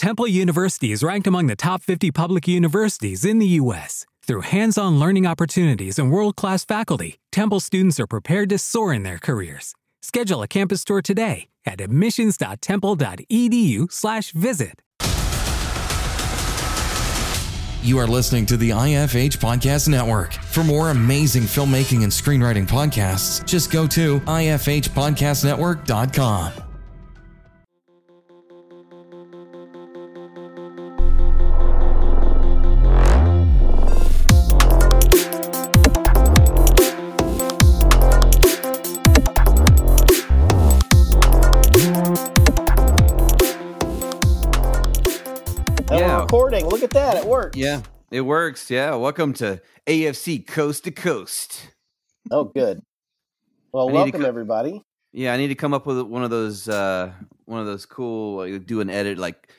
Temple University is ranked among the top 50 public universities in the U.S. Through hands-on learning opportunities and world-class faculty, Temple students are prepared to soar in their careers. Schedule a campus tour today at admissions.temple.edu/visit. You are listening to the IFH Podcast Network. For more amazing filmmaking and screenwriting podcasts, just go to ifhpodcastnetwork.com. Look at that. It works. Yeah, it works. Yeah, welcome to AFC Coast to Coast. Oh, good. Well, I welcome co- everybody. Yeah, I need to come up with one of those, uh one of those cool, like, do an edit, like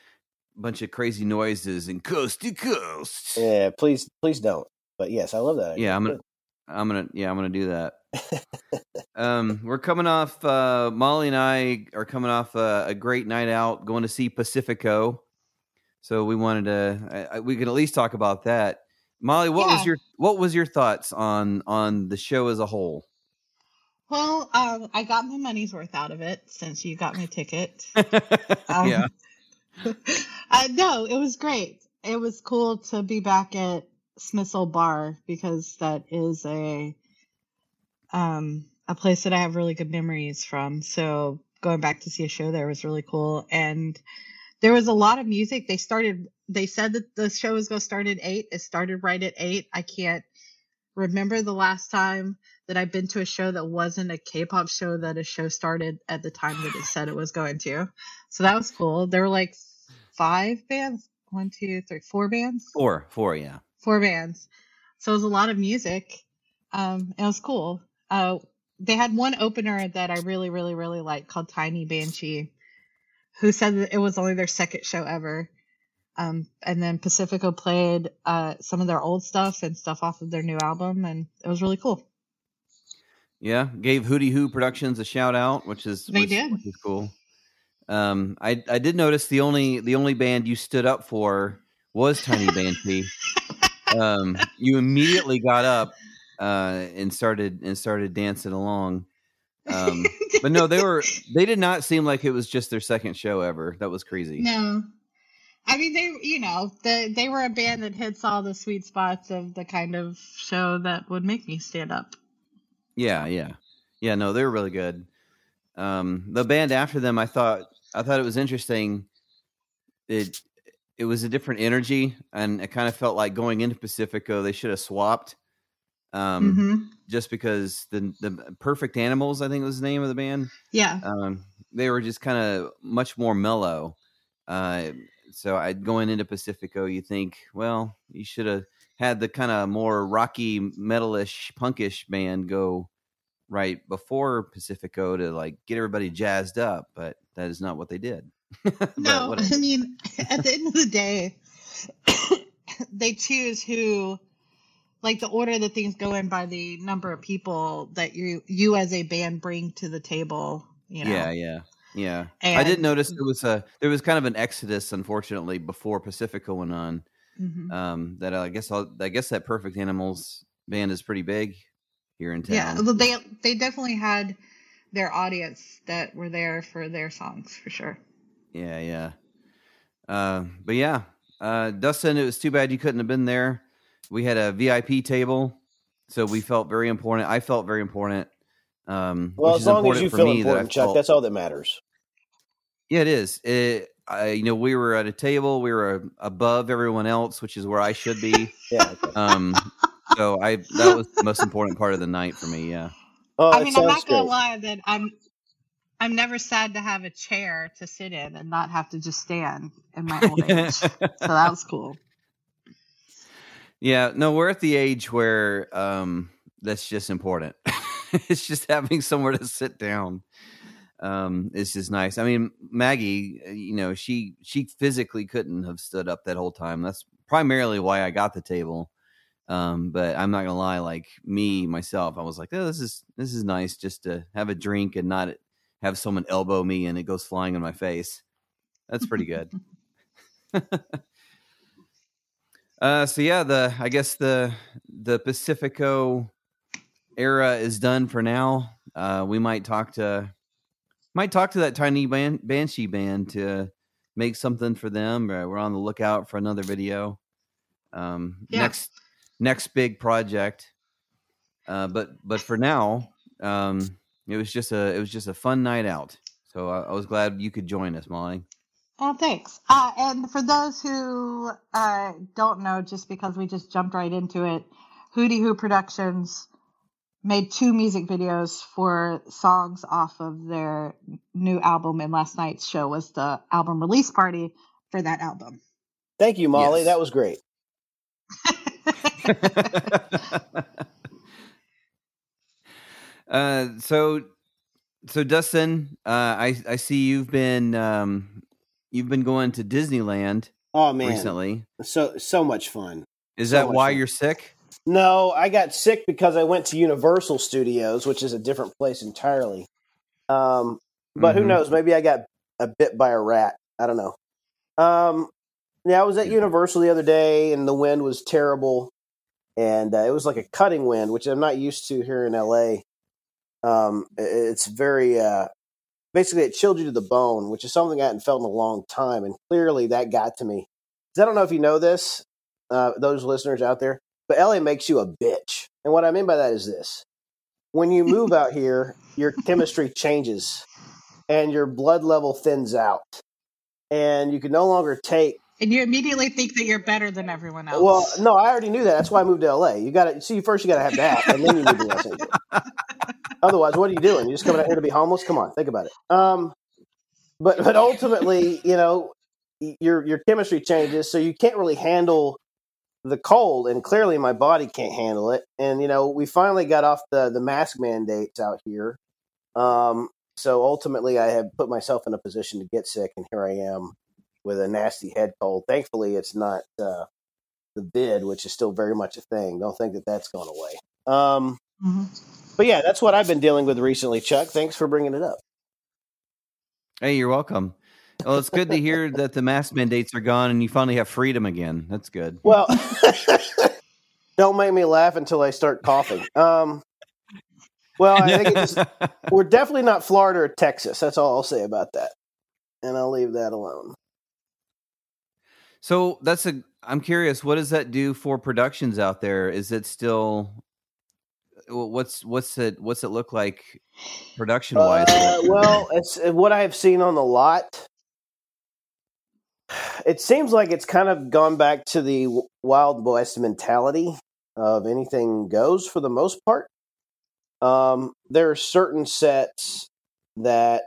a bunch of crazy noises and coast to coast. Yeah, please, please don't. But yes, I love that. idea. Yeah, I'm gonna, I'm gonna, yeah, I'm gonna do that. um, we're coming off. uh Molly and I are coming off a, a great night out, going to see Pacifico. So we wanted to, I, I, we could at least talk about that. Molly, what was your what was your thoughts on on the show as a whole? Well, um, I got my money's worth out of it since you got my ticket. Um, yeah, uh, no, it was great. It was cool to be back at Smithsonian Bar because that is a um a place that I have really good memories from. So going back to see a show there was really cool, and there was a lot of music. They started. They said that the show was going to start at eight. It started right at eight. I can't remember the last time that I've been to a show that wasn't a K-pop show that a show started at the time that it said it was going to. So that was cool. There were like five bands. One, two, three, four bands. four, four, yeah. Four bands. So it was a lot of music. Um, it was cool. Uh, they had one opener that I really, really, really liked called Tiny Banshee, who said that it was only their second show ever. Um, and then Pacifico played uh, some of their old stuff and stuff off of their new album, and it was really cool. Yeah, gave Hootie Hoo Productions a shout out, which is They which, did. which is cool. Um, I I did notice the only the only band you stood up for was Tiny Banshee. um, you immediately got up uh, and started and started dancing along. Um, but no, they were they did not seem like it was just their second show ever. That was crazy. No. I mean, they, you know, the, they were a band that hits all the sweet spots of the kind of show that would make me stand up. Yeah, yeah, yeah. No, they were really good. Um, the band after them, I thought, I thought it was interesting. It it was a different energy, and it kind of felt like going into Pacifico, they should have swapped. Um, hmm just because the the Perfect Animals, I think was the name of the band. Yeah. Um, they were just kind of much more mellow. Uh, so I going into Pacifico, you think, well, you should have had the kind of more rocky, metalish, punkish band go right before Pacifico to like get everybody jazzed up, but that is not what they did. No. I mean, at the end of the day, they choose who, like the order that things go in by the number of people that you you as a band bring to the table. You know. Yeah, yeah, yeah. I did And- notice there was a there was kind of an exodus, unfortunately, before Pacifico went on. Mhm. Um, that I guess I'll, I guess that Perfect Animals band is pretty big here in town. Yeah. Well, they they definitely had their audience that were there for their songs for sure. Yeah, yeah. Uh, but yeah, uh, Dustin, it was too bad you couldn't have been there. We had a VIP table, so we felt very important. I felt very important. Um, Well, as long as you feel me that I important, Chuck, felt- that's all that matters. Yeah, it is. It, I, you know, we were at a table. We were above everyone else, which is where I should be. Yeah. Okay. um, so I that was the most important part of the night for me. Yeah. Oh, I that mean, I'm not gonna great. lie that I'm I'm never sad to have a chair to sit in and not have to just stand in my old age. so that was cool. Yeah, no, we're at the age where um, that's just important. it's just having somewhere to sit down. Um, it's just nice. I mean, Maggie, uh, you know, she she physically couldn't have stood up that whole time. That's primarily why I got the table. Um, but I'm not gonna lie, like me myself, I was like, oh, this is this is nice just to have a drink and not have someone elbow me and it goes flying in my face. That's pretty good. uh, so yeah, the I guess the the Pacifico era is done for now. Uh, we might talk to might talk to that tiny ban- banshee band to make something for them. We're on the lookout for another video. Um, yeah. Next next big project. Uh, but but for now, um, it was just a it was just a fun night out. So I, I was glad you could join us, Molly. Oh, thanks. Uh, and for those who uh, don't know, just because we just jumped right into it, Hootie Who Productions made two music videos for songs off of their new album, and last night's show was the album release party for that album. Thank you, Molly. Yes. That was great. uh, so, so Dustin, uh, I I see you've been um, you've been going to Disneyland. Oh man, recently. So so much fun. Is so that why fun. you're sick? No, I got sick because I went to Universal Studios, which is a different place entirely. Um, but mm-hmm. who knows? Maybe I got a bit by a rat. I don't know. Um, yeah, I was at Universal the other day, and the wind was terrible, and uh, it was like a cutting wind, which I'm not used to here in LA. Um, it's very uh, basically it chilled you to the bone, which is something I hadn't felt in a long time, and clearly that got to me. I don't know if you know this, uh, those listeners out there, but LA makes you a bitch, and what I mean by that is this: when you move out here, your chemistry changes, and your blood level thins out, and you can no longer take and you immediately think that you're better than everyone else. Well, no, I already knew that. That's why I moved to LA. You got to see first. You got to have that, and then you move to Los Angeles. Otherwise, what are you doing? You're just coming out here to be homeless? Come on, think about it. Um, but but ultimately, you know, your your chemistry changes, so you can't really handle the cold, and clearly my body can't handle it. And you know, we finally got off the the mask mandates out here. Um, so ultimately, I have put myself in a position to get sick, and here I am with a nasty head cold. Thankfully, it's not uh, the bid, which is still very much a thing. Don't think that that's gone away. Um, mm-hmm. But yeah, that's what I've been dealing with recently, Chuck. Thanks for bringing it up. Hey, you're welcome. Well, it's good to hear that the mask mandates are gone and you finally have freedom again. That's good. Well, don't make me laugh until I start coughing. Um, well, I think it's, we're definitely not Florida or Texas. That's all I'll say about that. And I'll leave that alone. So that's a. I'm curious. What does that do for productions out there? Is it still? What's what's it what's it look like production wise? Uh, well, it's what I've seen on the lot. It seems like it's kind of gone back to the Wild West mentality of anything goes for the most part. Um, there are certain sets that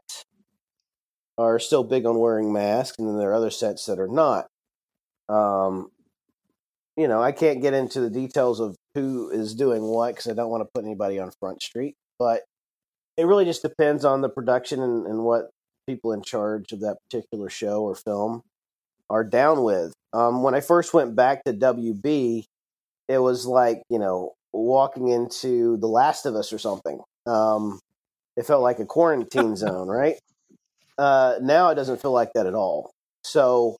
are still big on wearing masks, and then there are other sets that are not. Um, you know, I can't get into the details of who is doing what because I don't want to put anybody on Front Street, but it really just depends on the production and, and what people in charge of that particular show or film are down with. Um, when I first went back to WB, it was like, you know, walking into The Last of Us or something. Um, it felt like a quarantine zone, right? Uh, now it doesn't feel like that at all. So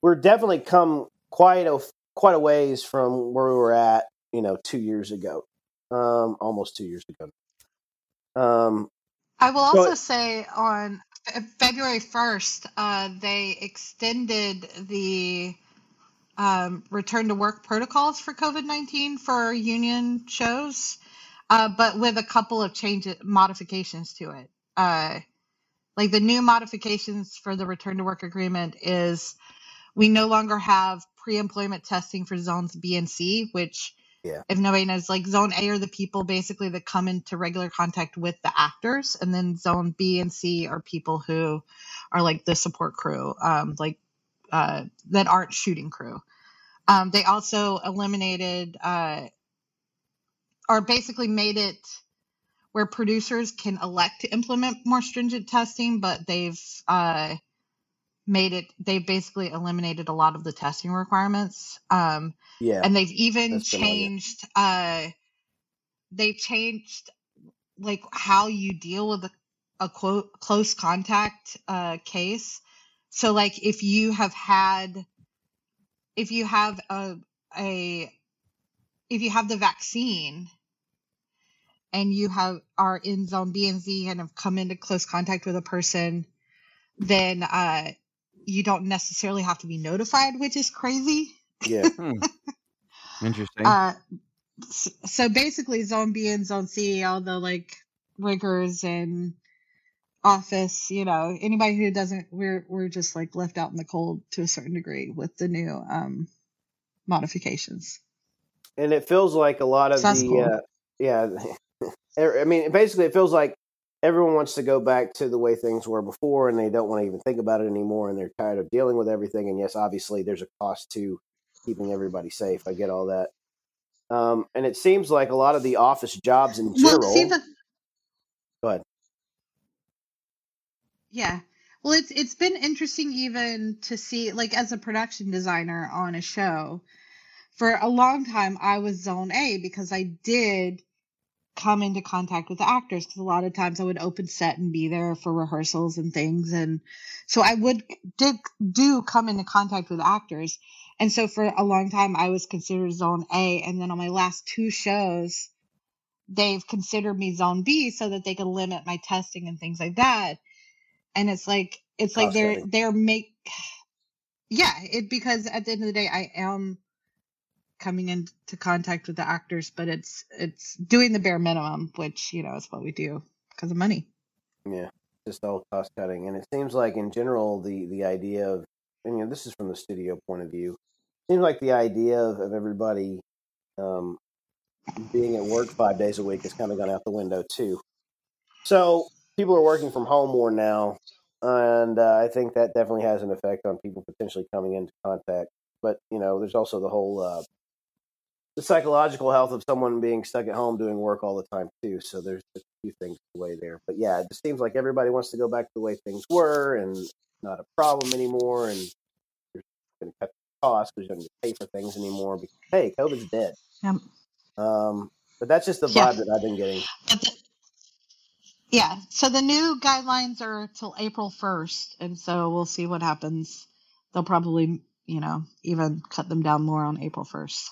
we're definitely come quite a quite a ways from where we were at, you know, two years ago, um, almost two years ago. Um, I will also so, say on February first, uh, they extended the um, return to work protocols for COVID nineteen for union shows, uh, but with a couple of changes modifications to it. Uh, like the new modifications for the return to work agreement is we no longer have pre employment testing for zones B and C, which Yeah. If nobody knows, like zone A are the people basically that come into regular contact with the actors, and then zone B and C are people who are like the support crew, um, like uh, that aren't shooting crew. Um, they also eliminated uh, or basically made it where producers can elect to implement more stringent testing, but they've uh, made it. They've basically eliminated a lot of the testing requirements. Um, Yeah. and they've even That's been on it. changed uh they've changed like how you deal with a, a quote close contact uh case so like if you have had if you have a a if you have the vaccine and you have are in zone B and C and have come into close contact with a person then uh you don't necessarily have to be notified which is crazy yeah. Hmm. Interesting. uh, so basically, Zone B and Zone C, all the like riggers and office, you know, anybody who doesn't, we're we're just like left out in the cold to a certain degree with the new um modifications. and it feels like a lot of So the cool. uh, yeah i mean basically it feels like everyone wants to go back to the way things were before and they don't want to even think about it anymore and they're tired of dealing with everything and yes obviously there's a cost to keeping everybody safe i get all that um, and it seems like a lot of the office jobs in general Well, see the go ahead Yeah. Well, it's it's been interesting even to see like as a production designer on a show. For a long time I was zone A because I did come into contact with the actors because a lot of times I would open set and be there for rehearsals and things and so I would did do come into contact with actors. And so for a long time I was considered zone A and then on my last two shows they've considered me zone B so that they could limit my testing and things like that and it's like it's like they're they're make yeah it because at the end of the day i am coming into contact with the actors but it's it's doing the bare minimum which you know is what we do because of money Yeah, just all cost cutting, and it seems like in general the the idea of, and you know, this is from the studio point of view. Seems like the idea of, of everybody um, being at work five days a week has kind of gone out the window too. So people are working from home more now, and uh, I think that definitely has an effect on people potentially coming into contact. But you know, there's also the whole uh, the psychological health of someone being stuck at home doing work all the time too. So there's a few things away there. But yeah, it just seems like everybody wants to go back to the way things were and not a problem anymore. And you're going to cut costs because you don't need to pay for things anymore. Because hey, COVID's dead. yeah Um, but that's just the Yeah. vibe that I've been getting. the, yeah so the new guidelines are till april 1st and so we'll see what happens they'll probably you know even cut them down more on april 1st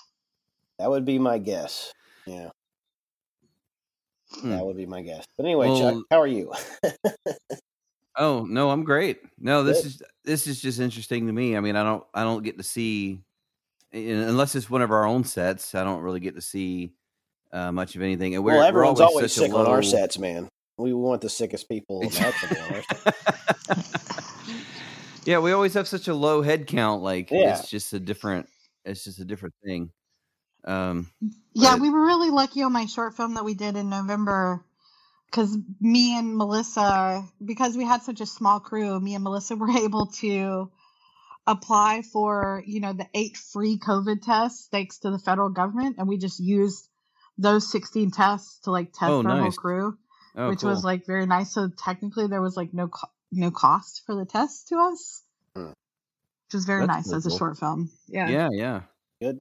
That would be my guess. Yeah, Hmm. that would be my guess. But anyway, Well- Chuck, how are you? Oh no, I'm great. No, this Good. is this is just interesting to me. I mean, I don't I don't get to see unless it's one of our own sets. I don't really get to see uh, much of anything. And we're, well, we're everyone's always such a sick on our sets, man. We want the sickest people imaginable on our sets. yeah, we always have such a low head count. Like Yeah. it's just a different. It's just a different thing. Um, Yeah, But- we were really lucky on my short film that we did in November because me and Melissa, because we had such a small crew, me and Melissa were able to apply for, you know, the eight free COVID tests thanks to the federal government. And we just used those 16 tests to like test Oh, our whole crew, oh, which cool. was like very nice. So technically there was like no, co- no cost for the tests to us, Hmm. which was very That's nice as a cool. short film. Yeah. yeah, yeah, Good.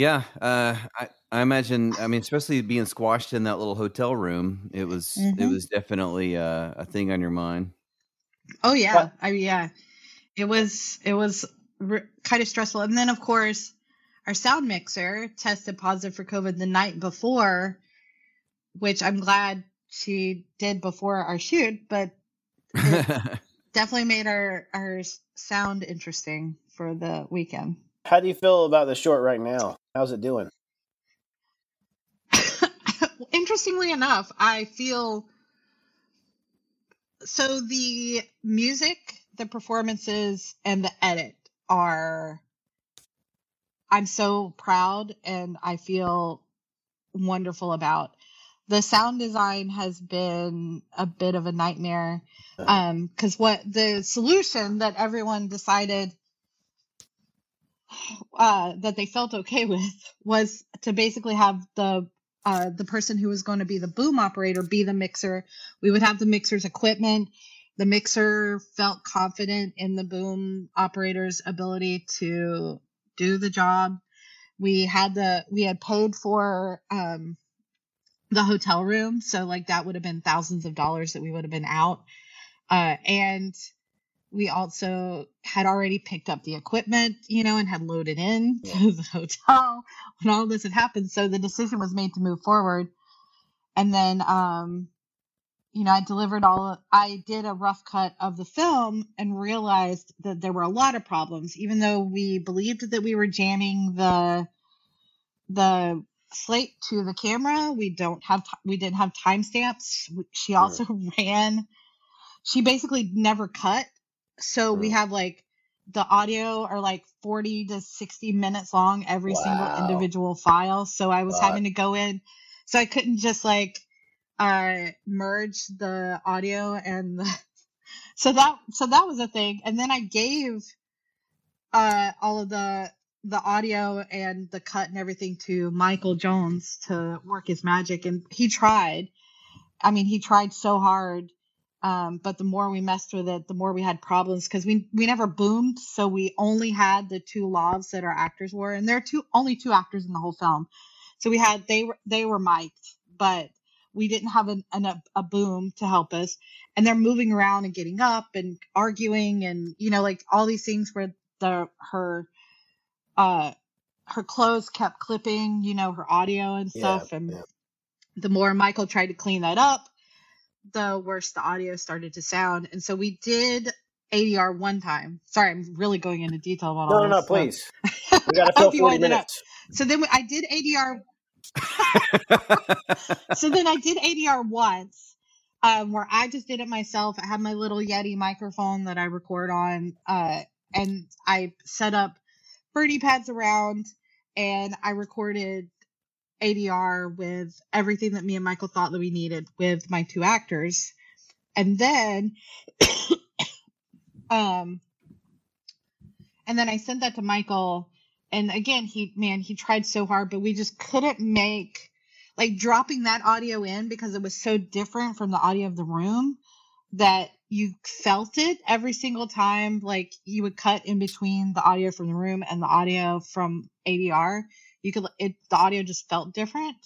Yeah, uh, I I imagine. I mean, especially being squashed in that little hotel room, it was it Mhm. was definitely uh, a thing on your mind. Oh yeah, But- I yeah, it was it was r- kind of stressful, and then of course our sound mixer tested positive for COVID the night before, which I'm glad she did before our shoot, but definitely made our our sound interesting for the weekend. How do you feel about the short right now? How's it doing? Interestingly enough, I feel so the music, the performances, and the edit are I'm so proud and I feel wonderful about. The sound design has been a bit of a nightmare Uh-huh. um because what the solution that everyone decided uh that they felt okay with was to basically have the uh the person who was going to be the boom operator be the mixer. We would have the mixer's equipment. The mixer felt confident in the boom operator's ability to do the job. We had the we had paid for um the hotel room so like that would have been thousands of dollars that we would have been out. Uh and we also had already picked up the equipment you know and had loaded in to the hotel when all this had happened. So the decision was made to move forward. And then um you know i delivered all i did a rough cut of the film and realized that there were a lot of problems. Even though we believed that we were jamming the the slate to the camera we don't have we didn't have timestamps. She also ran she basically never cut so we have like the audio are like 40 to 60 minutes long every Wow. single individual file. So i was having to go in so i couldn't just like uh merge the audio and the so that so that was a thing. And then i gave uh all of the the audio and the cut and everything to michael jones to work his magic and he tried. I mean he tried so hard um but the more we messed with it the more we had problems because we we never boomed so we only had the two lavs that our actors were and there are two only two actors in the whole film so we had they were they were mic'd but we didn't have an, an, a, boom to help us and they're moving around and getting up and arguing and you know like all these things where the her uh her clothes kept clipping you know her audio and Yeah, stuff and yeah. the more michael tried to clean that up the worse the audio started to sound and so we did adr one time sorry i'm really going into detail about No, all no, no, this stuff. please. We got to fill 40 it up. minutes. so then we, i did adr so then I did ADR once, um, where I just did it myself. I had my little Yeti microphone that I record on, uh, and I set up birdie pads around, and I recorded ADR with everything that me and Michael thought that we needed with my two actors, and then, um, and then I sent that to Michael. And again, he man, he tried so hard, but we just couldn't make like dropping that audio in because it was so different from the audio of the room that you felt it every single time like you would cut in between the audio from the room and the audio from ADR you could it the audio just felt different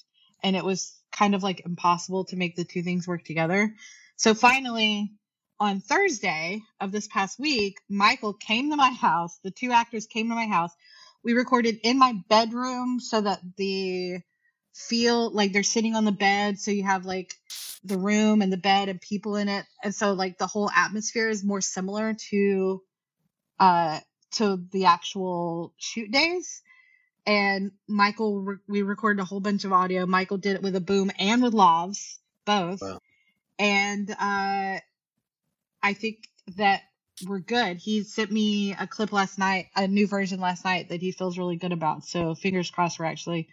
and it was kind of like impossible to make the two things work together. So finally on Thursday of this past week Michael came to my house the two actors came to my house. We recorded in my bedroom so that the feel like they're sitting on the bed so you have like the room and the bed and people in it. And so like the whole atmosphere is more similar to uh to the actual shoot days and michael re- we recorded a whole bunch of audio michael did it with a boom and with lavs both Wow. and uh i think that we're good he sent me a clip last night a new version last night that he feels really good about so fingers crossed we're actually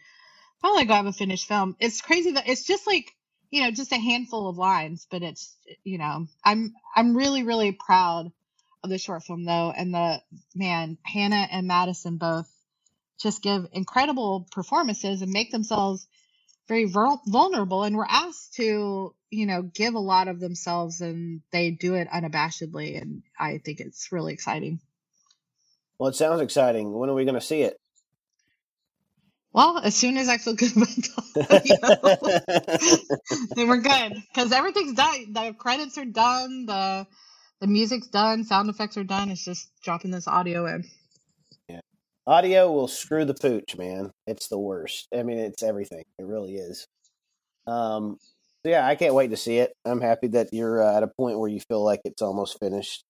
finally gonna have a finished film. It's crazy that it's just like you know just a handful of lines, but it's you know I'm I'm really really proud of the short film though, and the man Hannah and Madison both just give incredible performances and make themselves very vulnerable, and we're asked to you know give a lot of themselves, and they do it unabashedly, and I think it's really exciting. Well, it sounds exciting. When are we going to see it? Well, as soon as I feel good about the then we're good because everything's done. The credits are done. The the music's done. Sound effects are done. It's just dropping this audio in. Audio will screw the pooch, man. It's the worst. I mean, it's everything. It really is. Um, so yeah, I can't wait to see it. I'm happy that you're uh, at a point where you feel like it's almost finished,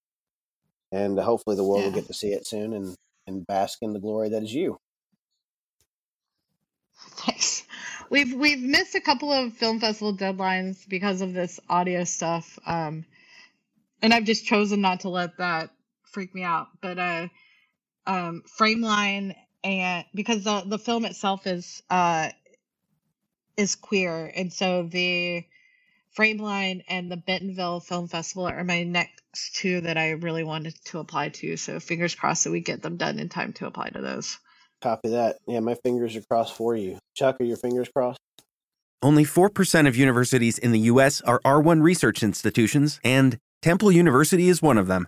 and uh, hopefully the world will get to see it soon and and bask in the glory that is you. Thanks. We've we've missed a couple of film festival deadlines because of this audio stuff. Um, and I've just chosen not to let that freak me out. But uh, um, Frameline and because the the film itself is uh is queer, and so the Frameline and the Bentonville Film Festival are my next two that I really wanted to apply to. So fingers crossed that we get them done in time to apply to those. Copy that. Yeah, my fingers are crossed for you. Chuck, are your fingers crossed? Only 4% of universities in the U.S. are R1 research institutions, and Temple University is one of them.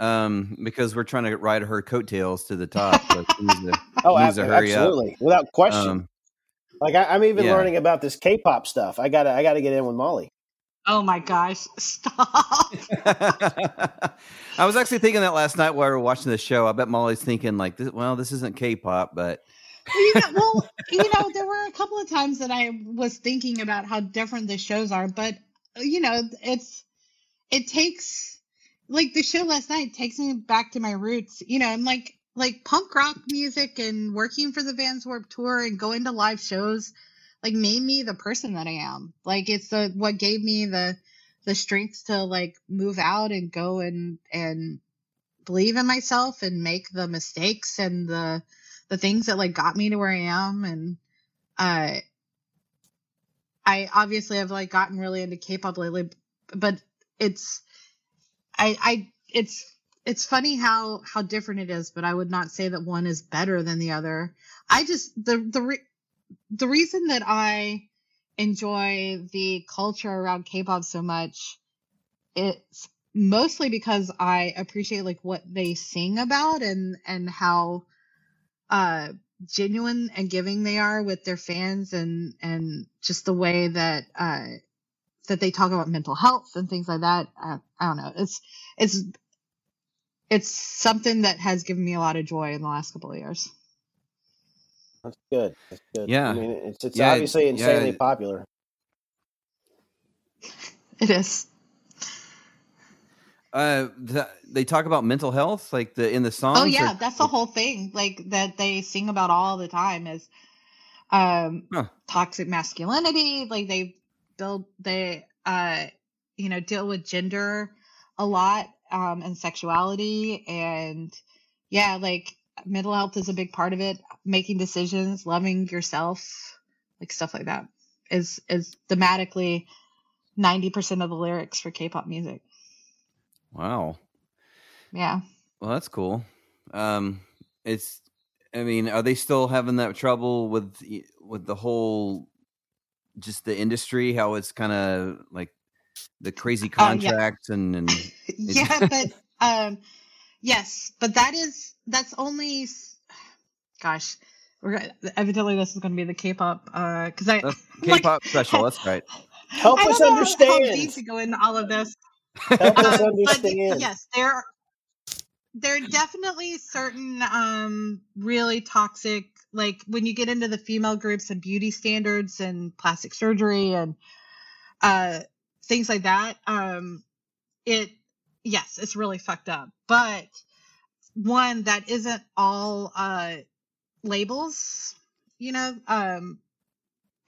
um because we're trying to ride her coattails to the top. So she needs to, Oh, she needs to ab- hurry up. absolutely, without question. Um, like I, I'm even yeah. learning about this K-pop stuff. I gotta, I gotta get in with Molly. Oh my gosh! Stop. I was actually thinking that last night while we were watching the show. I bet Molly's thinking like, this, "Well, this isn't K-pop, but you know, well, you know, there were a couple of times that I was thinking about how different the shows are, but you know, it's it takes like the show last night takes me back to my roots. You know, I'm like like punk rock music and working for the Vans Warp Tour and going to live shows like made me the person that I am. Like it's the what gave me the the strength to like move out and go and and believe in myself and make the mistakes and the the things that like got me to where I am and uh I obviously have like gotten really into K-pop lately but it's I I it's it's funny how how different it is but I would not say that one is better than the other. I just the the re- the reason that I enjoy the culture around K-pop so much it's mostly because I appreciate like what they sing about and and how uh genuine and giving they are with their fans and and just the way that uh that they talk about mental health and things like that I, I don't know it's it's it's something that has given me a lot of joy in the last couple of years That's good. That's good. Yeah. I mean, it's it's Yeah, obviously yeah. insanely popular. it is uh, th- they talk about mental health like the in the songs. Oh yeah, or- that's the whole thing. Like that they sing about all the time is um Huh. toxic masculinity. Like they they uh you know deal with gender a lot um and sexuality and yeah, like mental health is a big part of it. Making decisions, loving yourself, like stuff like that is is thematically ninety percent of the lyrics for K-pop music. Wow. Yeah. Well, that's cool. Um, it's. I mean, are they still having that trouble with with the whole, just the industry? How it's kind of like the crazy Oh, yeah. contracts and and yeah, but um, yes, but that is that's only. Gosh, we're gonna, evidently this is going to be the K-pop uh because I that's like, K-pop special. That's right. Help I don't us know how- How understand. deep to go into all of this? Help us Um, but yes, there there are definitely certain um really toxic like when you get into the female groups and beauty standards and plastic surgery and uh things like that um it yes it's really fucked up. But one that isn't all uh labels you know um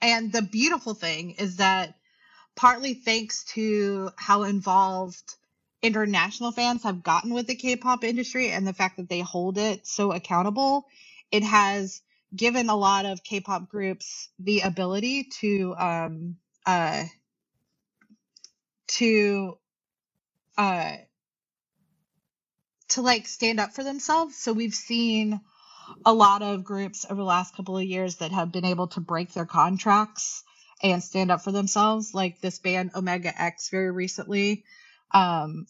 and the beautiful thing is that partly thanks to how involved international fans have gotten with the K-pop industry and the fact that they hold it so accountable, it has given a lot of K-pop groups the ability to um uh to uh to like stand up for themselves. So we've seen a lot of groups over the last couple of years that have been able to break their contracts and stand up for themselves like this band OMEGA X very recently um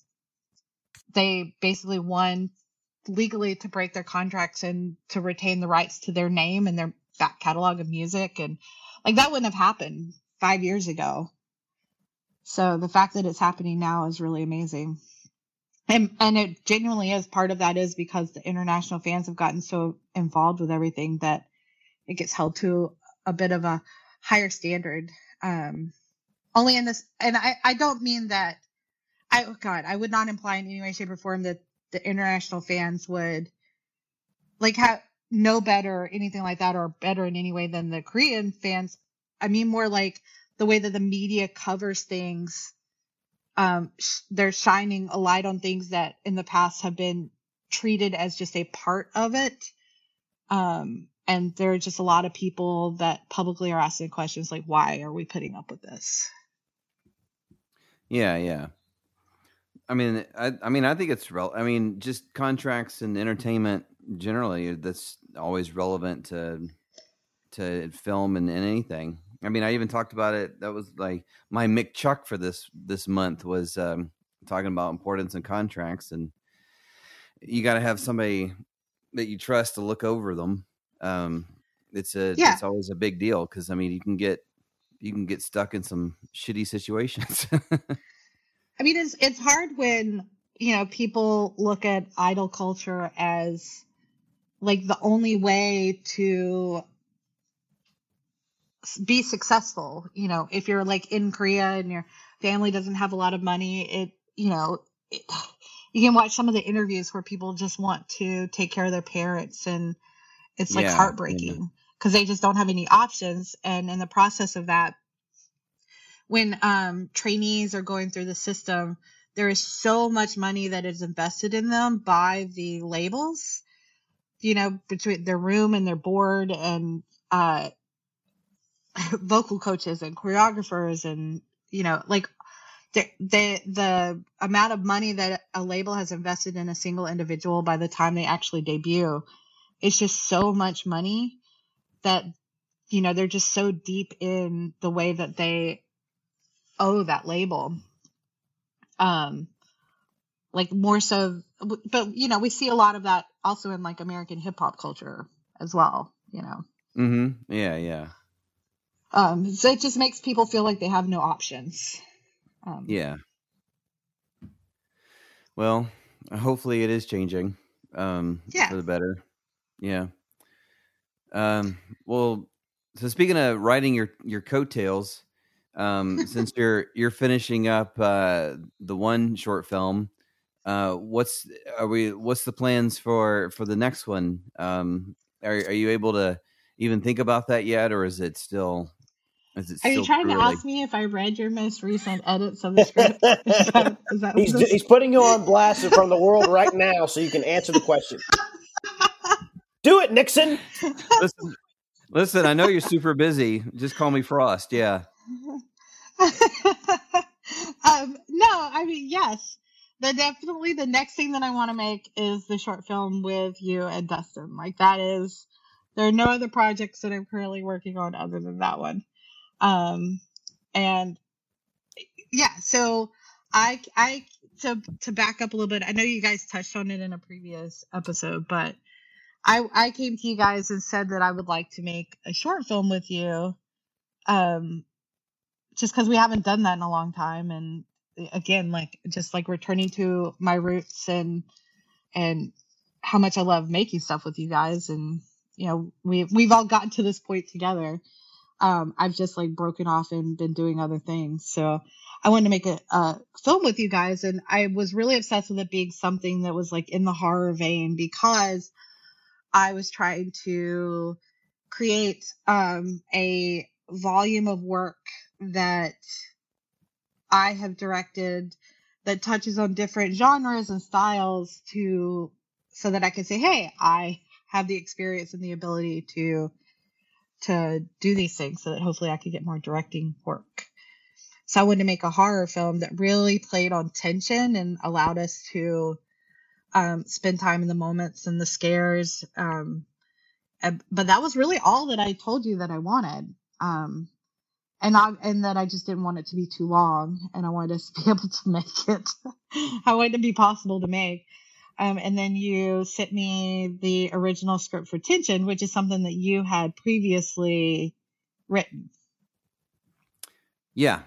they basically won legally to break their contracts and to retain the rights to their name and their back catalog of music and like that wouldn't have happened five years ago so the fact that it's happening now is really amazing and and it genuinely is part of that is because the international fans have gotten so involved with everything that it gets held to a bit of a higher standard. Um, only in this, and I, I don't mean that. I oh God, I would not imply in any way, shape, or form that the international fans would like have no better or anything like that, or better in any way than the Korean fans. I mean more like the way that the media covers things. Um, sh- they're shining a light on things that in the past have been treated as just a part of it. Um, and there are just a lot of people that publicly are asking questions like, why are we putting up with this? Yeah, yeah. I mean, I, I mean, I think it's rel. I mean, just contracts and entertainment generally. That's always relevant to to film and, and anything. I mean, I even talked about it. That was like my Mick Chuck for this this month was um, talking about importance and contracts, and you got to have somebody that you trust to look over them. Um, it's a Yeah. it's always a big deal because I mean, you can get you can get stuck in some shitty situations. I mean, it's it's hard when you know people look at idol culture as like the only way to be successful. You know, if you're like in Korea and your family doesn't have a lot of money, it you know. It, you can watch some of the interviews where people just want to take care of their parents and it's like Yeah, yeah. heartbreaking because they just don't have any options and in the process of that when um, trainees are going through the system, there is so much money that is invested in them by the labels, you know, between their room and their board and uh, vocal coaches and choreographers and, you know, like the, the the amount of money that a label has invested in a single individual by the time they actually debut it's just so much money that you know they're just so deep in the way that they owe that label um like more so but you know we see a lot of that also in like american hip hop culture as well you know Mm hmm Yeah, yeah, um so it just makes people feel like they have no options um yeah. Well, hopefully it is changing um, Yeah. for the better. Yeah. Um, well, so speaking of writing your your coattails, um, since you're you're finishing up uh, the one short film, uh, what's are we? What's the plans for for the next one? Um, are are you able to even think about that yet, or is it still? Is it are you trying too to ask me if i read your most recent edits of the script is that, is that he's this- he's putting you on blast from the world right now, so you can answer the question. Do it, Nixon. listen, listen, I know you're super busy. Just call me Frost. Yeah. um, no, I mean yes. The definitely the next thing that I want to make is the short film with you and Dustin. Like that is there are no other projects that I'm currently working on other than that one. Um and yeah, so I I to to back up a little bit. I know you guys touched on it in a previous episode, but I I came to you guys and said that I would like to make a short film with you. Um just because we haven't done that in a long time and again like just like returning to my roots and and how much I love making stuff with you guys and you know we we've all gotten to this point together. Um I've just like broken off and been doing other things. So I wanted to make a, a film with you guys and I was really obsessed with it being something that was like in the horror vein because I was trying to create um a volume of work that I have directed that touches on different genres and styles to so that I can say, hey, I have the experience and the ability to to do these things so that hopefully I could get more directing work. So I wanted to make a horror film that really played on tension and allowed us to um, spend time in the moments and the scares. Um, and- but that was really all that I told you that I wanted. Um, and I and that I just didn't want it to be too long, and I wanted us to be able to make it. I wanted it to be possible to make. Um, and then you sent me the original script for Tension, which is something that you had previously written. Yeah.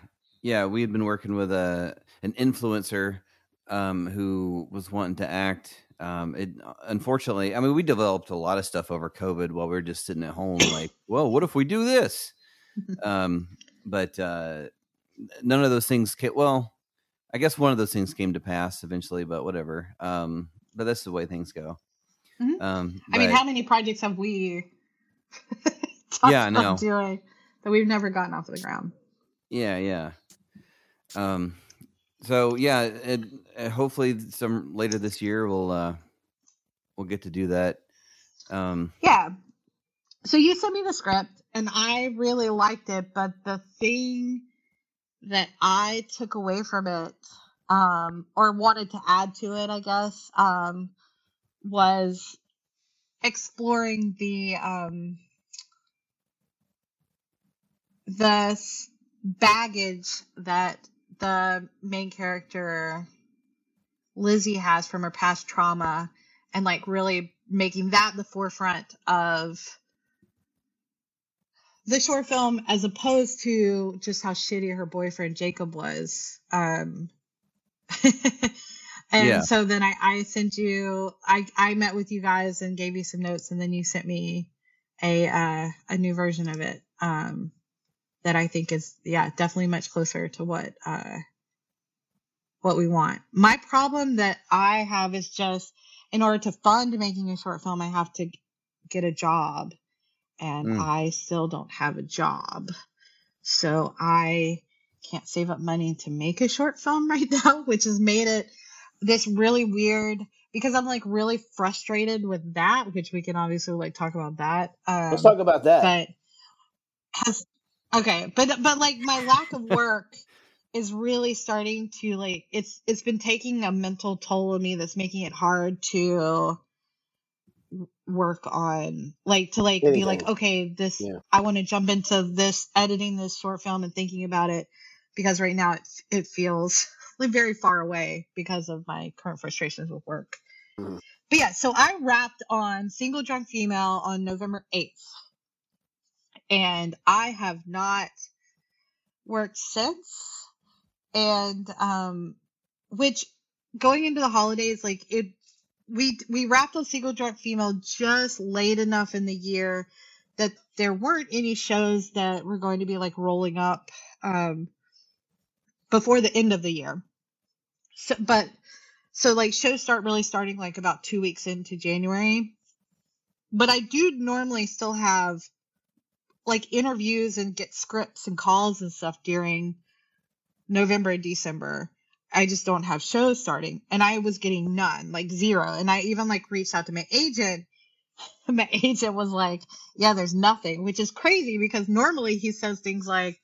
Yeah. We had been working with a an influencer um, who was wanting to act um, it unfortunately, I mean, we developed a lot of stuff over COVID while we were just sitting at home, like, well, what if we do this? um, but uh, none of those things came. Well, I guess one of those things came to pass eventually, but whatever. Um, but that's the way things go. Mhm. Um, I mean, how many projects have we talked Yeah, about know. doing that we've never gotten off the ground? Yeah, yeah. Um, so yeah, it, uh, hopefully some later this year we'll uh we'll get to do that. Um, Yeah. So you sent me the script and I really liked it, but the thing that I took away from it, um, or wanted to add to it, I guess, um, was exploring the um the baggage that the main character Lizzie has from her past trauma and like really making that the forefront of the short film as opposed to just how shitty her boyfriend Jacob was. Um and Yeah. so then I, I sent you I, I met with you guys and gave you some notes and then you sent me a uh, a new version of it. Um that I think is yeah, definitely much closer to what uh what we want. My problem that I have is just in order to fund making a short film, I have to get a job, and Mm. I still don't have a job, so I can't save up money to make a short film right now, which has made it this really weird because I'm like really frustrated with that, which we can obviously like talk about that. Um, Let's talk about that. but has okay but but like my lack of work is really starting to like it's it's been taking a mental toll on me that's making it hard to work on like to like be like okay this Yeah. i want to jump into this editing this short film and thinking about it because right now it it feels like very far away because of my current frustrations with work Mhm. but yeah so i wrapped on single drunk female on november 8th and I have not worked since. And um, which going into the holidays, like it, we we wrapped on single drunk female just late enough in the year that there weren't any shows that were going to be like rolling up um, before the end of the year. So, but so like shows start really starting like about two weeks into January. But I do normally still have like interviews and get scripts and calls and stuff during November and December. I just don't have shows starting. And I was getting none, like zero. And I even like reached out to my agent. My agent was like, Yeah, there's nothing, which is crazy because normally he says things like,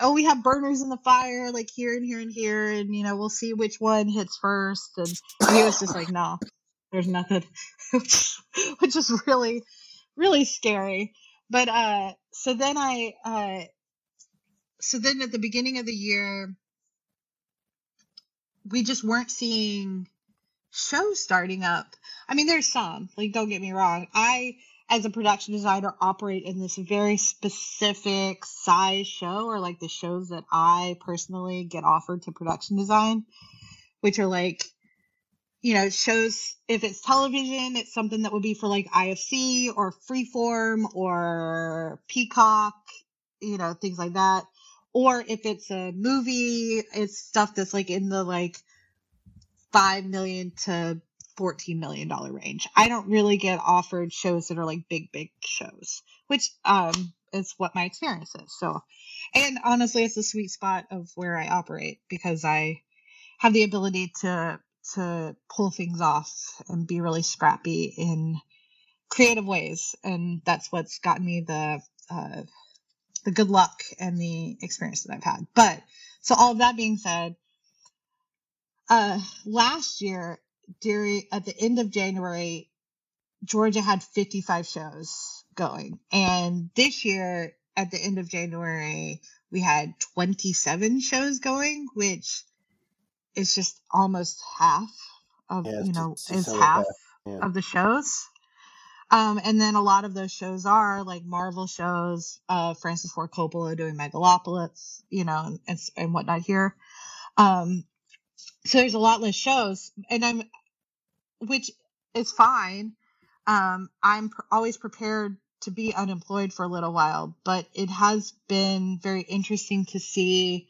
Oh, we have burners in the fire, like here and here and here, and you know, we'll see which one hits first. And he was just like, No, there's nothing. which, is really, really scary but uh so then i uh so then at the beginning of the year we just weren't seeing shows starting up i mean there's some like don't get me wrong i as a production designer operate in this very specific size show or like the shows that i personally get offered to production design which are like you know, shows if it's television, it's something that would be for like IFC or Freeform or Peacock, you know, things like that. Or if it's a movie, it's stuff that's like in the like five million to fourteen million dollar range. I don't really get offered shows that are like big, big shows, which um is what my experience is. So, and honestly, it's the sweet spot of where I operate because I have the ability to to pull things off and be really scrappy in creative ways and that's what's gotten me the uh, the good luck and the experience that I've had. But so all of that being said, uh, last year during at the end of January, Georgia had 55 shows going, and this year at the end of January we had 27 shows going, which is just almost half of Yeah, you know is half half, yeah. of the shows. Um, and then a lot of those shows are like Marvel shows, uh, Francis Ford Coppola doing Megalopolis, you know, and, and, whatnot here. Um, so there's a lot less shows, and I'm which is fine. Um, I'm pr- always prepared to be unemployed for a little while, but it has been very interesting to see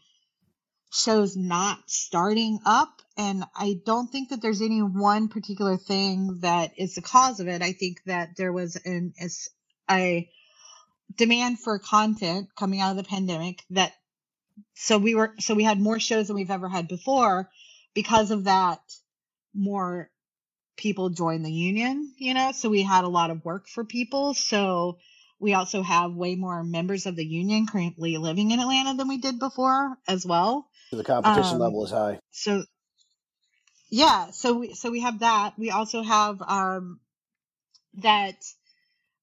shows not starting up. And I don't think that there's any one particular thing that is the cause of it. I think that there was an a demand for content coming out of the pandemic that so we were so we had more shows than we've ever had before because of that more people joined the union you know so we had a lot of work for people so we also have way more members of the union currently living in atlanta than we did before as well the competition um, level is high. so yeah so we so we have that. We also have um that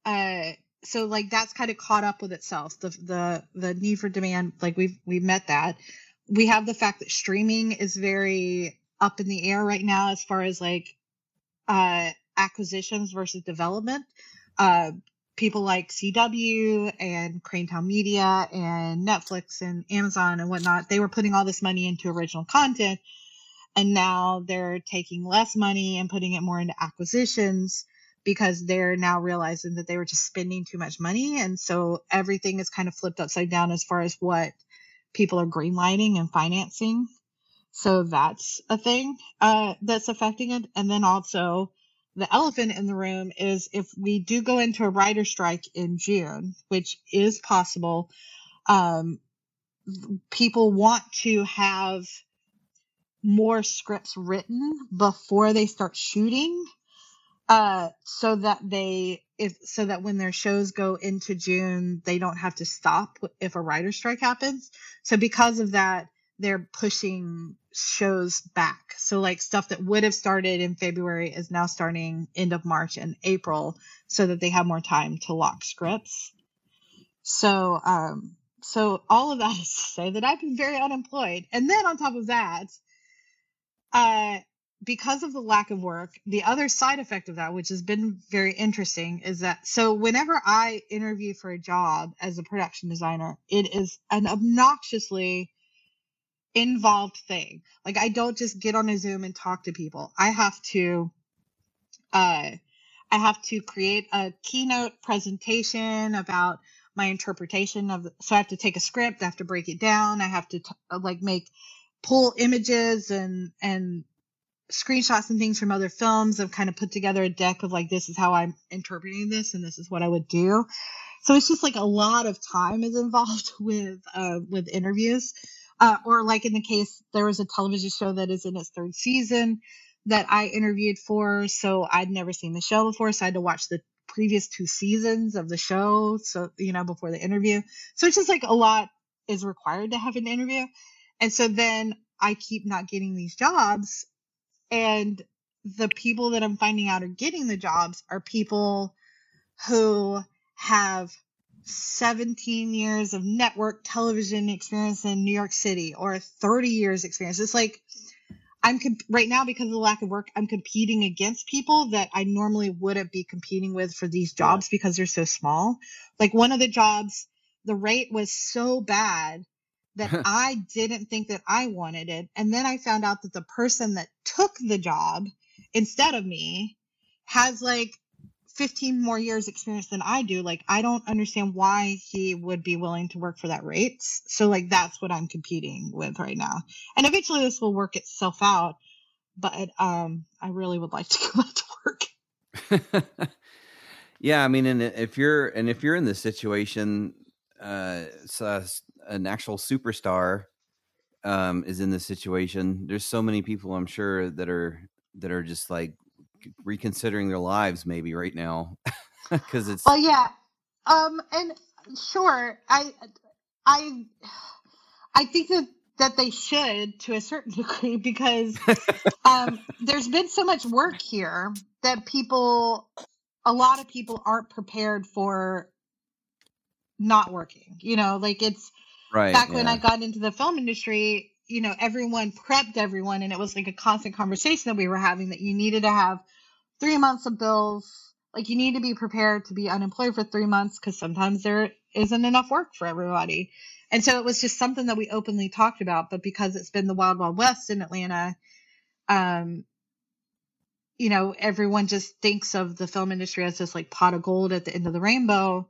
uh so like that's kind of caught up with itself the the the need for demand like we've we've met that. We have the fact that streaming is very up in the air right now as far as like uh acquisitions versus development. Uh people like cw and cranetown media and netflix and amazon and whatnot they were putting all this money into original content and now they're taking less money and putting it more into acquisitions because they're now realizing that they were just spending too much money. And so everything is kind of flipped upside down as far as what people are greenlighting and financing. So that's a thing uh, that's affecting it. And then also, the elephant in the room is if we do go into a writer strike in June, which is possible, um, people want to have more scripts written before they start shooting uh so that they if so that when their shows go into June they don't have to stop if a writer strike happens. So because of that they're pushing shows back. So like stuff that would have started in February is now starting end of March and April so that they have more time to lock scripts. So um so all of that is to say that I've been very unemployed. And then on top of that uh because of the lack of work, the other side effect of that, which has been very interesting, is that so whenever I interview for a job as a production designer, it is an obnoxiously involved thing. Like I don't just get on a Zoom and talk to people. I have to uh I have to create a keynote presentation about my interpretation of so I have to take a script, I have to break it down, I have to t- like make pull images and and screenshots and things from other films. I've kind of put together a deck of like, this is how I'm interpreting this and this is what I would do. So it's just like a lot of time is involved with, uh, with interviews. Uh, or like in the case, there was a television show that is in its third season that I interviewed for. So I'd never seen the show before. So I had to watch the previous two seasons of the show. So, you know, before the interview. So it's just like a lot is required to have an interview. And so then I keep not getting these jobs and the people that I'm finding out are getting the jobs are people who have 17 years of network television experience in New York City or 30 years experience. It's like I'm comp- right now because of the lack of work, I'm competing against people that I normally wouldn't be competing with for these jobs because they're so small. Like one of the jobs, the rate was so bad that I didn't think that I wanted it. And then I found out that the person that took the job instead of me has like 15 more years experience than I do. Like I don't understand why he would be willing to work for that rate. So like that's what I'm competing with right now. And eventually this will work itself out, but um I really would like to go back to work. yeah, I mean and if you're and if you're in this situation uh, so an actual superstar um, is in this situation, there's so many people I'm sure that are that are just like reconsidering their lives maybe right now because it's. Oh yeah, um, and sure, I, I, I think that that they should to a certain degree because um, there's been so much work here that people, a lot of people aren't prepared for not working. You know, like it's right, back yeah. when I got into the film industry, you know, everyone prepped everyone and it was like a constant conversation that we were having that you needed to have three months of bills. Like you need to be prepared to be unemployed for three months because sometimes there isn't enough work for everybody. And so it was just something that we openly talked about. But because it's been the wild, wild west in Atlanta, um, you know, everyone just thinks of the film industry as this like pot of gold at the end of the rainbow.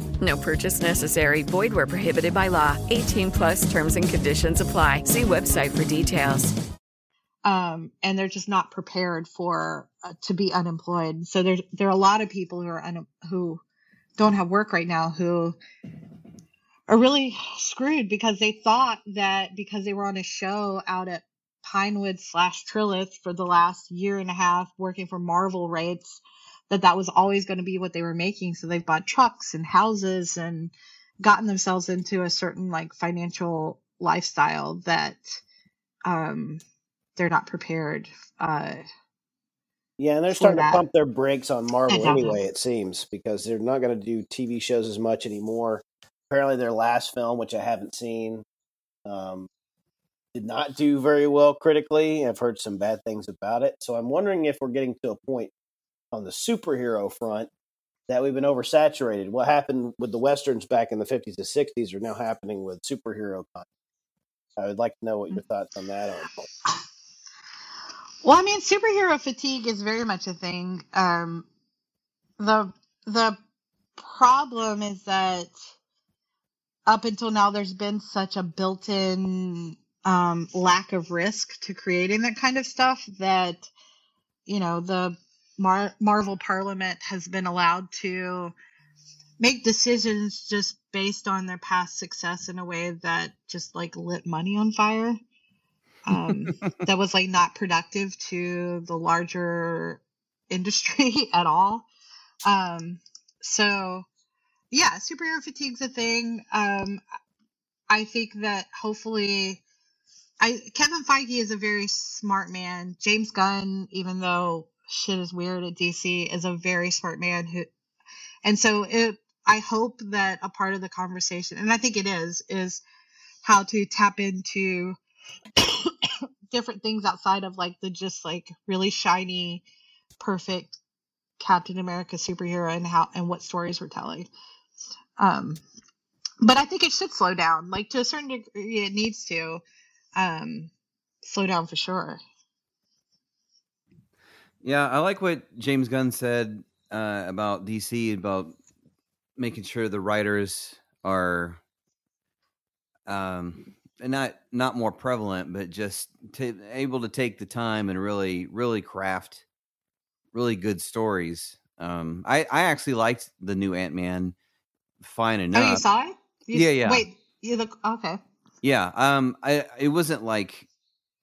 No purchase necessary. Void where prohibited by law. 18 plus terms and conditions apply. See website for details. Um, and they're just not prepared for uh, to be unemployed. So there there are a lot of people who are un- who don't have work right now who are really screwed because they thought that because they were on a show out at Pinewood slash Trilith for the last year and a half working for Marvel rates that that was always going to be what they were making. So they've bought trucks and houses and gotten themselves into a certain like financial lifestyle that um they're not prepared. Uh, Yeah, and they're starting to pump their brakes on Marvel anyway, it seems, because they're not going to do TV shows as much anymore. Apparently, their last film, which I haven't seen, um, did not do very well critically. I've heard some bad things about it. So I'm wondering if we're getting to a point on the superhero front that we've been oversaturated. What happened with the westerns back in the 50s and 60s are now happening with superhero content. I would like to know what your thoughts on that are. Well, I mean, superhero fatigue is very much a thing. Um, the the problem is that up until now, there's been such a built-in um, lack of risk to creating that kind of stuff that you know the Mar- Marvel Parliament has been allowed to make decisions just based on their past success in a way that just like lit money on fire um, that was like not productive to the larger industry at all. Um, so yeah, superhero fatigue's a thing. Um, I think that hopefully, I Kevin Feige is a very smart man. James Gunn, even though shit is weird at DC, is a very smart man who, and so it. I hope that a part of the conversation, and I think it is, is how to tap into different things outside of like the just like really shiny, perfect Captain America superhero and how and what stories we're telling. Um, but I think it should slow down. Like to a certain degree, it needs to um, slow down for sure. Yeah, I like what James Gunn said uh, about DC about making sure the writers are um not not more prevalent, but just to, able to take the time and really really craft really good stories. Um, I I actually liked the new Ant Man. Fine enough. Oh, you saw it? You, Yeah, yeah. Wait, you look okay. Yeah, um, I it wasn't like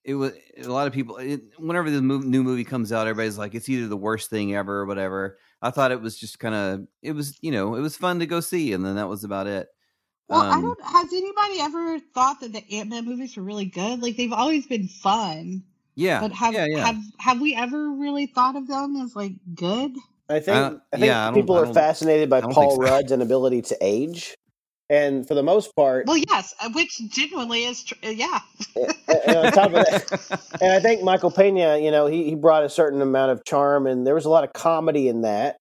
it was a lot of people. It, whenever the mov- new movie comes out, everybody's like, it's either the worst thing ever or whatever. I thought it was just kind of it was you know it was fun to go see, and then that was about it. Well, I Um, don't. Has anybody ever thought that the Ant Man movies were really good? Like they've always been fun, Yeah, but have yeah, yeah. have have we ever really thought of them as like good? I think I I, think yeah, people I are fascinated by Paul so. Rudd's inability to age, and for the most part, Well, yes, uh, which genuinely is tr- uh, yeah. and on top of that, and I think Michael Pena, you know, he, he brought a certain amount of charm, and there was a lot of comedy in that.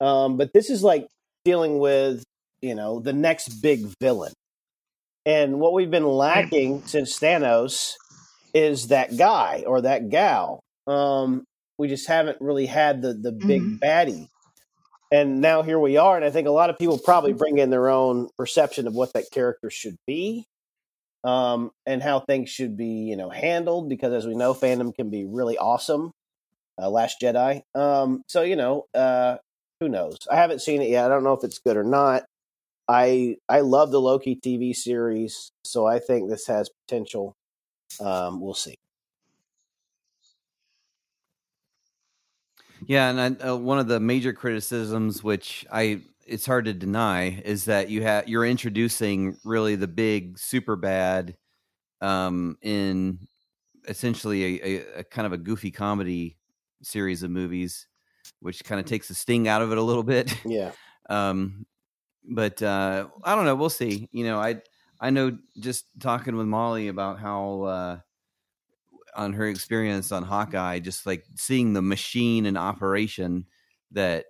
Um, but this is like dealing with, you know, the next big villain, and what we've been lacking since Thanos is that guy or that gal. Um, we just haven't really had the the big Mhm. baddie, and now here we are. And I think a lot of people probably bring in their own perception of what that character should be um, and how things should be, you know, handled. Because as we know, fandom can be really awesome. Uh, Last Jedi. Um, so you know, uh, who knows? I haven't seen it yet. I don't know if it's good or not. I I love the Loki TV series, so I think this has potential. Um, we'll see. Yeah, and I, uh, one of the major criticisms, which I it's hard to deny, is that you have you're introducing really the big super bad um, in essentially a, a, a kind of a goofy comedy series of movies, which kind of takes the sting out of it a little bit. Yeah. Um, but uh, I don't know. We'll see. You know, I I know just talking with Molly about how uh, on her experience on Hawkeye, just like seeing the machine in operation. That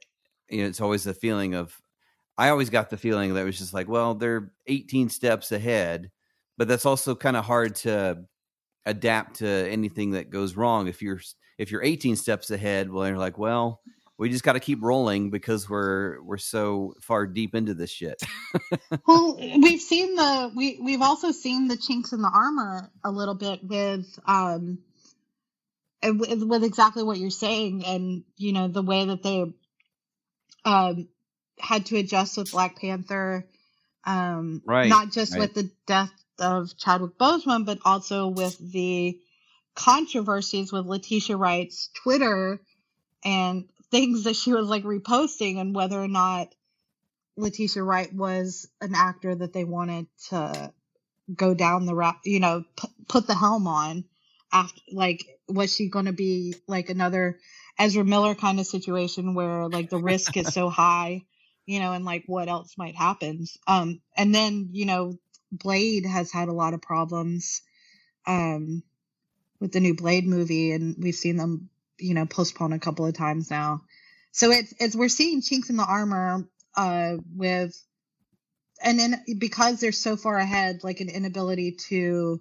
you know, it's always the feeling of. I always got the feeling that it was just like, well, they're 18 steps ahead, but that's also kind of hard to adapt to anything that goes wrong. If you're if you're 18 steps ahead, well, you're like, well, we just got to keep rolling because we're we're so far deep into this shit. well, we've seen the we we've also seen the chinks in the armor a little bit with um with, with exactly what you're saying and you know the way that they um had to adjust with Black Panther um right not just right. with the death of Chadwick Boseman but also with the controversies with Letitia Wright's Twitter and things that she was like reposting and whether or not Letitia Wright was an actor that they wanted to go down the route, you know, p- put the helm on after like was she going to be like another Ezra Miller kind of situation where like the risk is so high, you know, and like what else might happen. Um and then, you know, Blade has had a lot of problems um with the new Blade movie and we've seen them, you know, postpone a couple of times now. So it's it's we're seeing chinks in the armor uh with and then because they're so far ahead like an inability to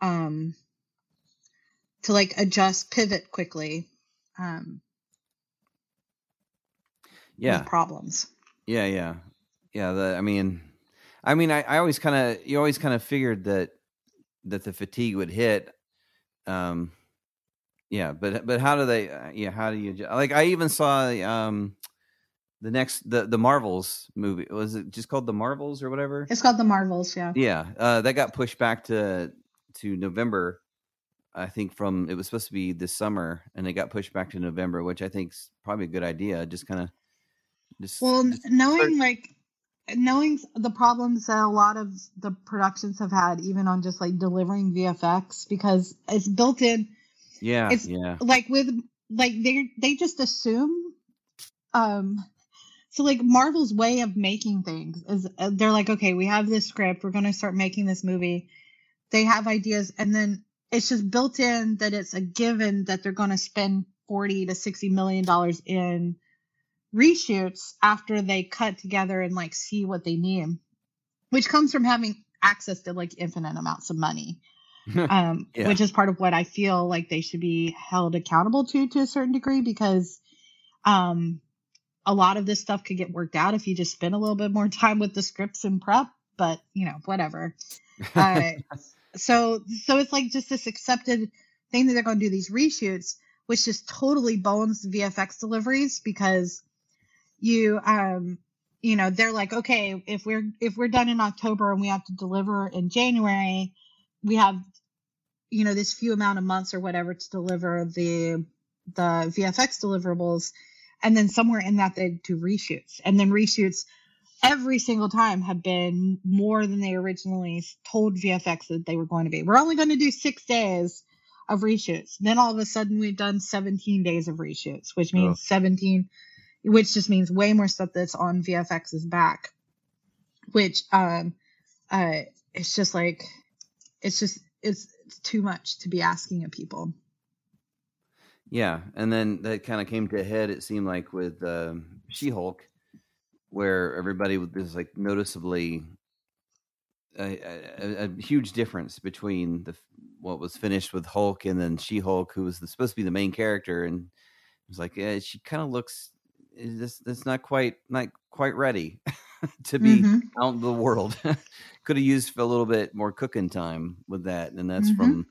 um to like adjust pivot quickly um yeah. problems. Yeah yeah. Yeah the i mean i mean i, I always kind of you always kind of figured that that the fatigue would hit um yeah but but how do they uh, yeah how do you like i even saw um the next the the marvels movie was it just called the marvels or whatever? It's called the marvels yeah. Yeah uh that got pushed back to to november i think from it was supposed to be this summer and it got pushed back to november which i think's probably a good idea just kind of just well just knowing start- like knowing the problems that a lot of the productions have had even on just like delivering vfx because it's built in yeah it's yeah. like with like they they just assume um so like marvel's way of making things is uh, they're like okay we have this script we're going to start making this movie. They have ideas and then it's just built in that it's a given that they're going to spend 40 to 60 million dollars in reshoots after they cut together and like see what they need which comes from having access to like infinite amounts of money um, Yeah. which is part of what I feel like they should be held accountable to to a certain degree because um, a lot of this stuff could get worked out if you just spend a little bit more time with the scripts and prep. But you know, whatever. Uh, so so it's like just this accepted thing that they're going to do these reshoots, which just totally bones VFX deliveries because you um you know they're like okay if we're if we're done in October and we have to deliver in January we have you know this few amount of months or whatever to deliver the the VFX deliverables and then somewhere in that they do reshoots and then reshoots every single time have been more than they originally told VFX that they were going to be. We're only going to do 6 days of reshoots. Then all of a sudden we've done 17 days of reshoots, which means Oh. 17 which just means way more stuff that's on VFX's back. Which um uh it's just like it's just it's, too much to be asking of people. Yeah, and then that kind of came to a head. It seemed like with um, She-Hulk, where everybody was like noticeably a, a, a huge difference between the what was finished with Hulk and then She-Hulk, who was the, supposed to be the main character, and it was like yeah, she kind of looks is this that's not quite not quite ready to be Mhm. out in the world. Could have used a little bit more cooking time with that, and that's Mhm. from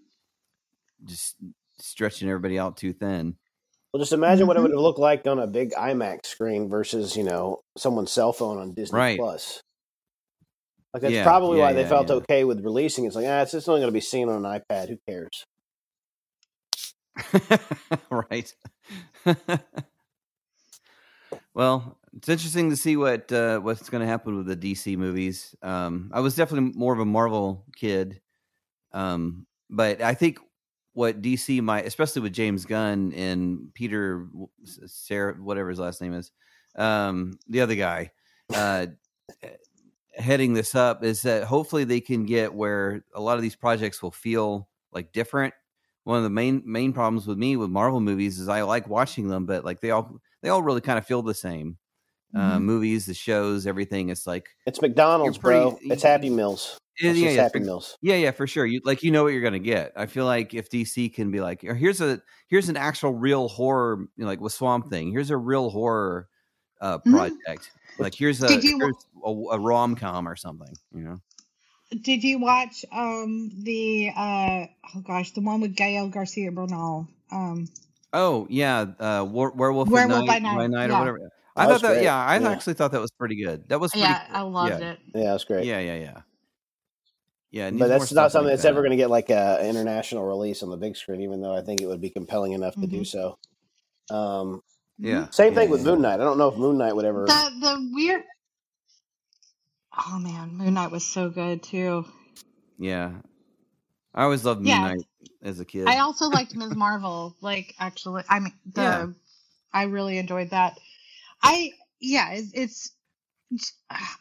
just stretching everybody out too thin. Well, just imagine what it Mhm. would have looked like on a big IMAX screen versus you know someone's cell phone on Disney Right. Plus. Like that's Yeah, probably yeah, why they felt yeah. okay with releasing. It's like ah, it's just only going to be seen on an iPad. Who cares? right. well, it's interesting to see what uh, what's going to happen with the DC movies. Um, I was definitely more of a Marvel kid, um, but I think what DC might, especially with James Gunn and Peter Sarah, whatever his last name is, um, the other guy, uh, heading this up, is that hopefully they can get where a lot of these projects will feel like different one of the main main problems with me with Marvel movies is I like watching them, but like they all they all really kind of feel the same. Uh, Mhm. movies, the shows, everything. It's like It's McDonald's, pretty- bro. It's Happy Meals. yeah, It's yeah, yeah, Happy for, Meals. yeah, yeah, for sure. You like you know what you're gonna get. I feel like if DC can be like, here's a here's an actual real horror, you know, like with Swamp Thing. Here's a real horror uh, Mhm. project. Like here's a you- here's a, a rom com or something. You know. Did you watch um the uh oh gosh the one with Gael Garcia Bernal? Um, Oh yeah, uh, Were- Werewolf, Werewolf at by night, Night, or whatever. That I was thought that. great. Yeah, I Yeah. actually thought that was pretty good. That was pretty yeah, cool. I loved yeah. it. Yeah, that's great. Yeah, yeah, yeah. Yeah, but that's stuff not like something that's that. ever going to get like a international release on the big screen. Even though I think it would be compelling enough to do Mhm. so. Um, Yeah. same yeah, thing with yeah. Moon Knight. I don't know if Moon Knight would ever. The the weird. Oh man, Moon Knight was so good too. Yeah. I always loved Moon Yeah. Knight as a kid. I also liked Ms. Marvel. Like actually, I mean the Yeah. I really enjoyed that. I yeah, it's, it's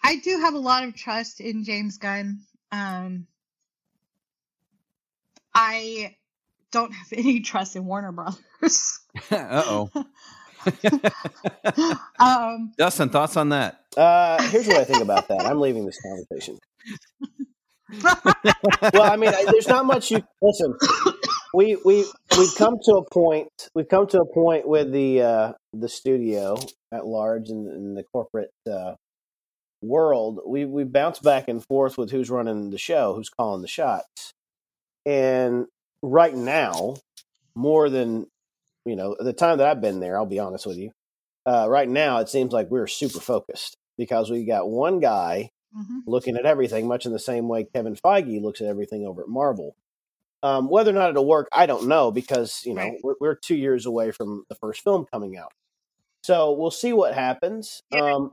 I do have a lot of trust in James Gunn. Um, I don't have any trust in Warner Brothers. uh oh. um, Dustin, thoughts on that? Uh, here's what I think about that. I'm leaving this conversation. well, I mean, I- there's not much you listen. We we we've come to a point. We've come to a point with the uh, the studio at large and, and the corporate uh, world. We we bounce back and forth with who's running the show, who's calling the shots, and right now, more than you know, the time that I've been there, I'll be honest with you. Uh, right now, it seems like we're super focused because we got one guy mhm. looking at everything, much in the same way Kevin Feige looks at everything over at Marvel. Um, whether or not it'll work, I don't know because you know Right. we're, we're two years away from the first film coming out, so we'll see what happens. Yeah. Um,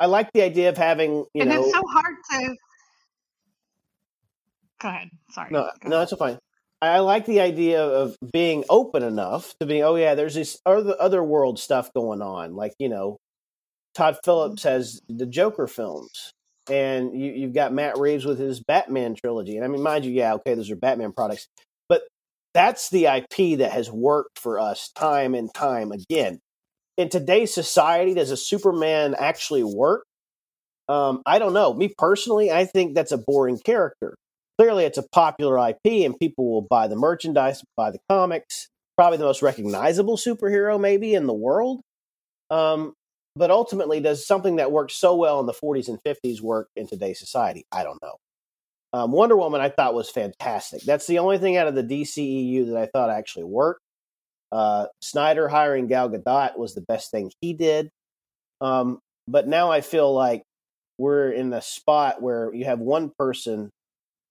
I like the idea of having you and know it's so hard to. Go ahead. Sorry. no Go no that's fine. I like the idea of being open enough to be oh yeah, there's this other other world stuff going on, like you know, Todd Phillips has the Joker films, and you, you've got Matt Reeves with his Batman trilogy. And I mean, mind you, yeah, okay, those are Batman products, but that's the IP that has worked for us time and time again. In today's society, does a Superman actually work? Um, I don't know. Me personally, I think that's a boring character. Clearly, it's a popular IP, and people will buy the merchandise, buy the comics. Probably the most recognizable superhero, maybe in the world. Um, but ultimately, does something that worked so well in the 40s and 50s work in today's society? I don't know. Um, Wonder Woman, I thought was fantastic. That's the only thing out of the DCEU that I thought actually worked. Uh, Snyder hiring Gal Gadot was the best thing he did. Um, but now I feel like we're in a spot where you have one person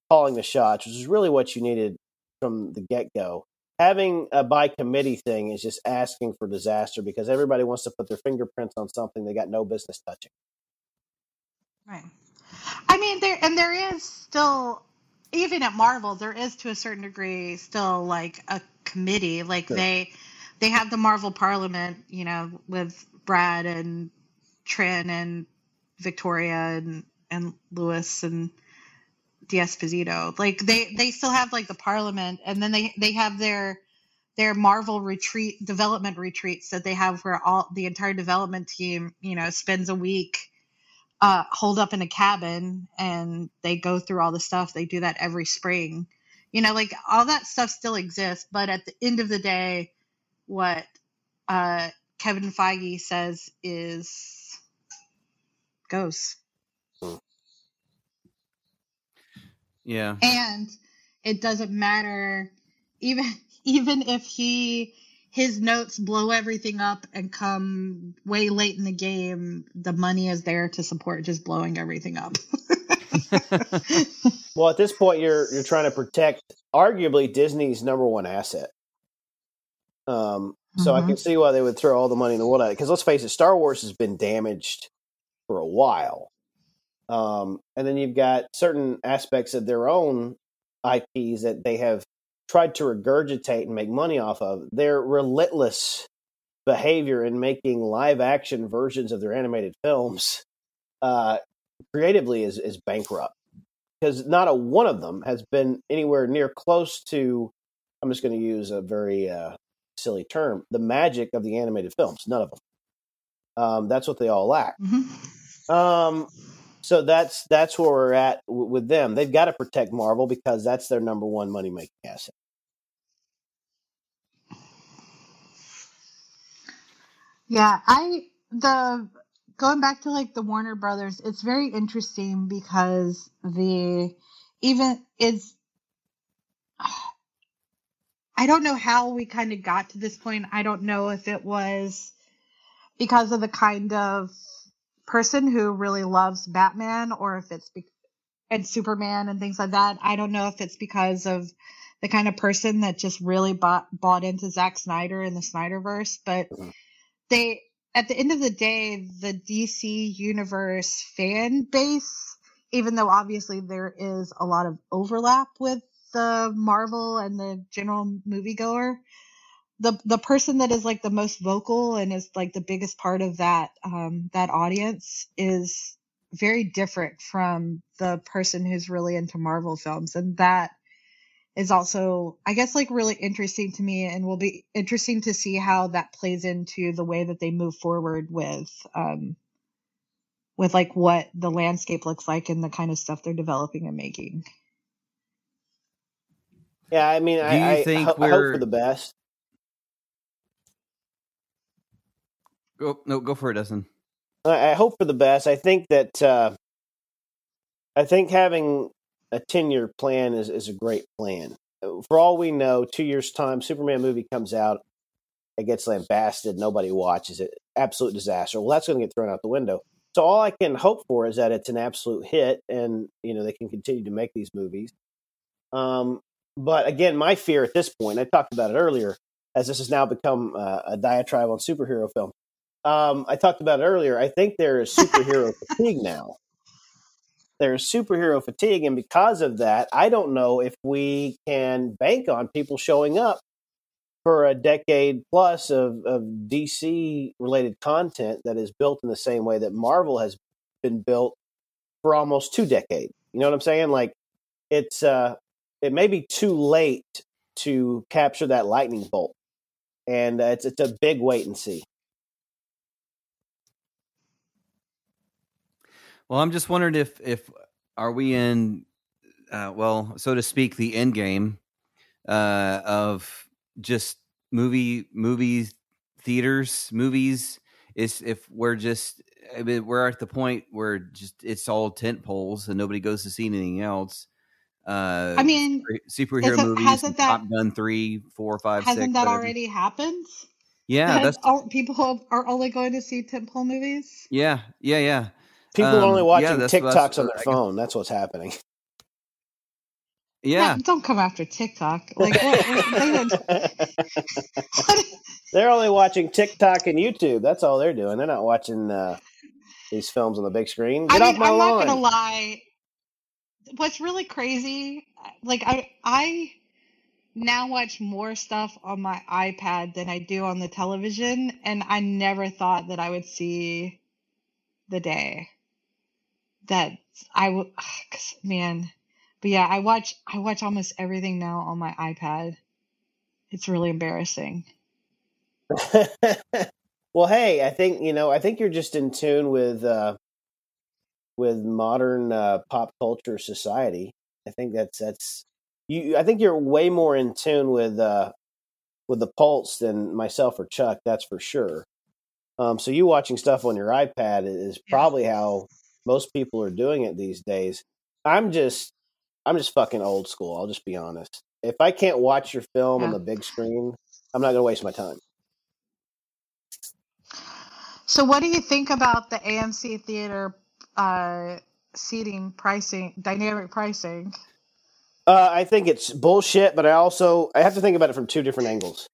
calling the shots, which is really what you needed from the get go. Having a by committee thing is just asking for disaster because everybody wants to put their fingerprints on something they got no business touching. Right. I mean, there and there is still, even at Marvel, there is to a certain degree still like a committee. Like Sure. they, they have the Marvel Parliament, you know, with Brad and Trinh and Victoria and and Louis and D'Esposito. Like they they still have like the Parliament, and then they they have their their Marvel retreat development retreats that they have where all the entire development team, you know, spends a week uh, holed up in a cabin and they go through all the stuff. They do that every spring. You know, like all that stuff still exists, but at the end of the day, what uh, Kevin Feige says is goes. Yeah. And it doesn't matter even even if he his notes blow everything up and come way late in the game, the money is there to support just blowing everything up. well, at this point, you're you're trying to protect arguably Disney's number one asset. Um, so I Mhm. can see why they would throw all the money in the world at it. Because let's face it, Star Wars has been damaged for a while. Um, and then you've got certain aspects of their own IPs that they have tried to regurgitate and make money off of. Their relentless behavior in making live action versions of their animated films uh, creatively is, is bankrupt because not a one of them has been anywhere near close to. I'm just going to use a very uh, silly term: the magic of the animated films. None of them. Um, that's what they all lack. Um, so that's that's where we're at w- with them. They've got to protect Marvel because that's their number one money making asset. Yeah, I the going back to like the Warner Brothers, it's very interesting because the even is I don't know how we kind of got to this point. I don't know if it was because of the kind of person who really loves Batman or if it's be- and Superman and things like that. I don't know if it's because of the kind of person that just really bought bought into Zack Snyder and the Snyderverse, but mm-hmm. they at the end of the day, the DC universe fan base, even though obviously there is a lot of overlap with the Marvel and the general moviegoer, the the person that is like the most vocal and is like the biggest part of that um, that audience is very different from the person who's really into Marvel films, and that is also I guess like really interesting to me, and will be interesting to see how that plays into the way that they move forward with um, with like what the landscape looks like and the kind of stuff they're developing and making. Yeah, I mean, Do I, you I, think ho- I hope for the best. Go no, go for it, Dustin. I, I hope for the best. I think that uh, I think having a ten year plan is, is a great plan. For all we know, two years time, Superman movie comes out, it gets lambasted, nobody watches it, absolute disaster. Well, that's going to get thrown out the window. So all I can hope for is that it's an absolute hit, and you know they can continue to make these movies. Um, but again, my fear at this point, I talked about it earlier, as this has now become uh, a diatribe on superhero film. Um, I talked about it earlier. I think there is superhero fatigue now. There's superhero fatigue, and because of that, I don't know if we can bank on people showing up for a decade plus of, of DC related content that is built in the same way that Marvel has been built for almost two decades. You know what I'm saying? Like it's uh it may be too late to capture that lightning bolt. And uh, it's it's a big wait and see. Well, I'm just wondering if if are we in, uh, well, so to speak, the end game uh, of just movie movies theaters movies is if we're just I mean, we're at the point where just it's all tent poles and nobody goes to see anything else. Uh, I mean, super- superhero movies, hasn't that- Top Gun three, four, five, six. Hasn't that whatever. already happened? Yeah, That that's all, people are only going to see tentpole movies. yeah, yeah, yeah. People Um, are only watching yeah, TikToks on their phone. That's what's happening. Yeah, Man, don't come after TikTok. Like, what, what- they don't- they're only watching TikTok and YouTube. That's all they're doing. They're not watching uh, these films on the big screen. Get I off mean, my I'm lawn. not gonna lie. What's really crazy, like I, I now watch more stuff on my iPad than I do on the television, and I never thought that I would see the day that I would. Cause man, but yeah, I watch I watch almost everything now on my iPad. It's really embarrassing. well, hey, I think you know. I think you're just in tune with uh, with modern uh, pop culture society. I think that's that's you. I think you're way more in tune with uh, with the pulse than myself or Chuck. That's for sure. Um, so you watching stuff on your iPad is probably how most people are doing it these days. I'm just I'm just fucking old school. I'll just be honest. If I can't watch your film on the big screen, I'm not going to waste my time. So, what do you think about the AMC theater uh, seating pricing, dynamic pricing? Uh, I think it's bullshit, but I also I have to think about it from two different angles.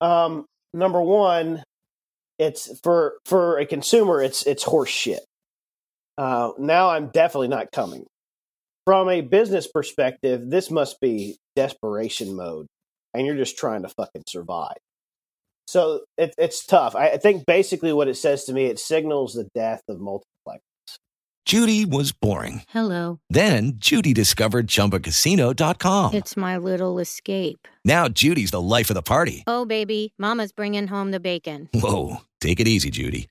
Um, number one, it's for for a consumer, it's it's horse shit. Uh, now I'm definitely not coming. From a business perspective, this must be desperation mode, and you're just trying to fucking survive. So it, it's tough. I, I think basically what it says to me, it signals the death of multiplex. Judy was boring. Hello. Then Judy discovered ChumbaCasino.com. It's my little escape. Now Judy's the life of the party. Oh, baby, Mama's bringing home the bacon. Whoa, take it easy, Judy.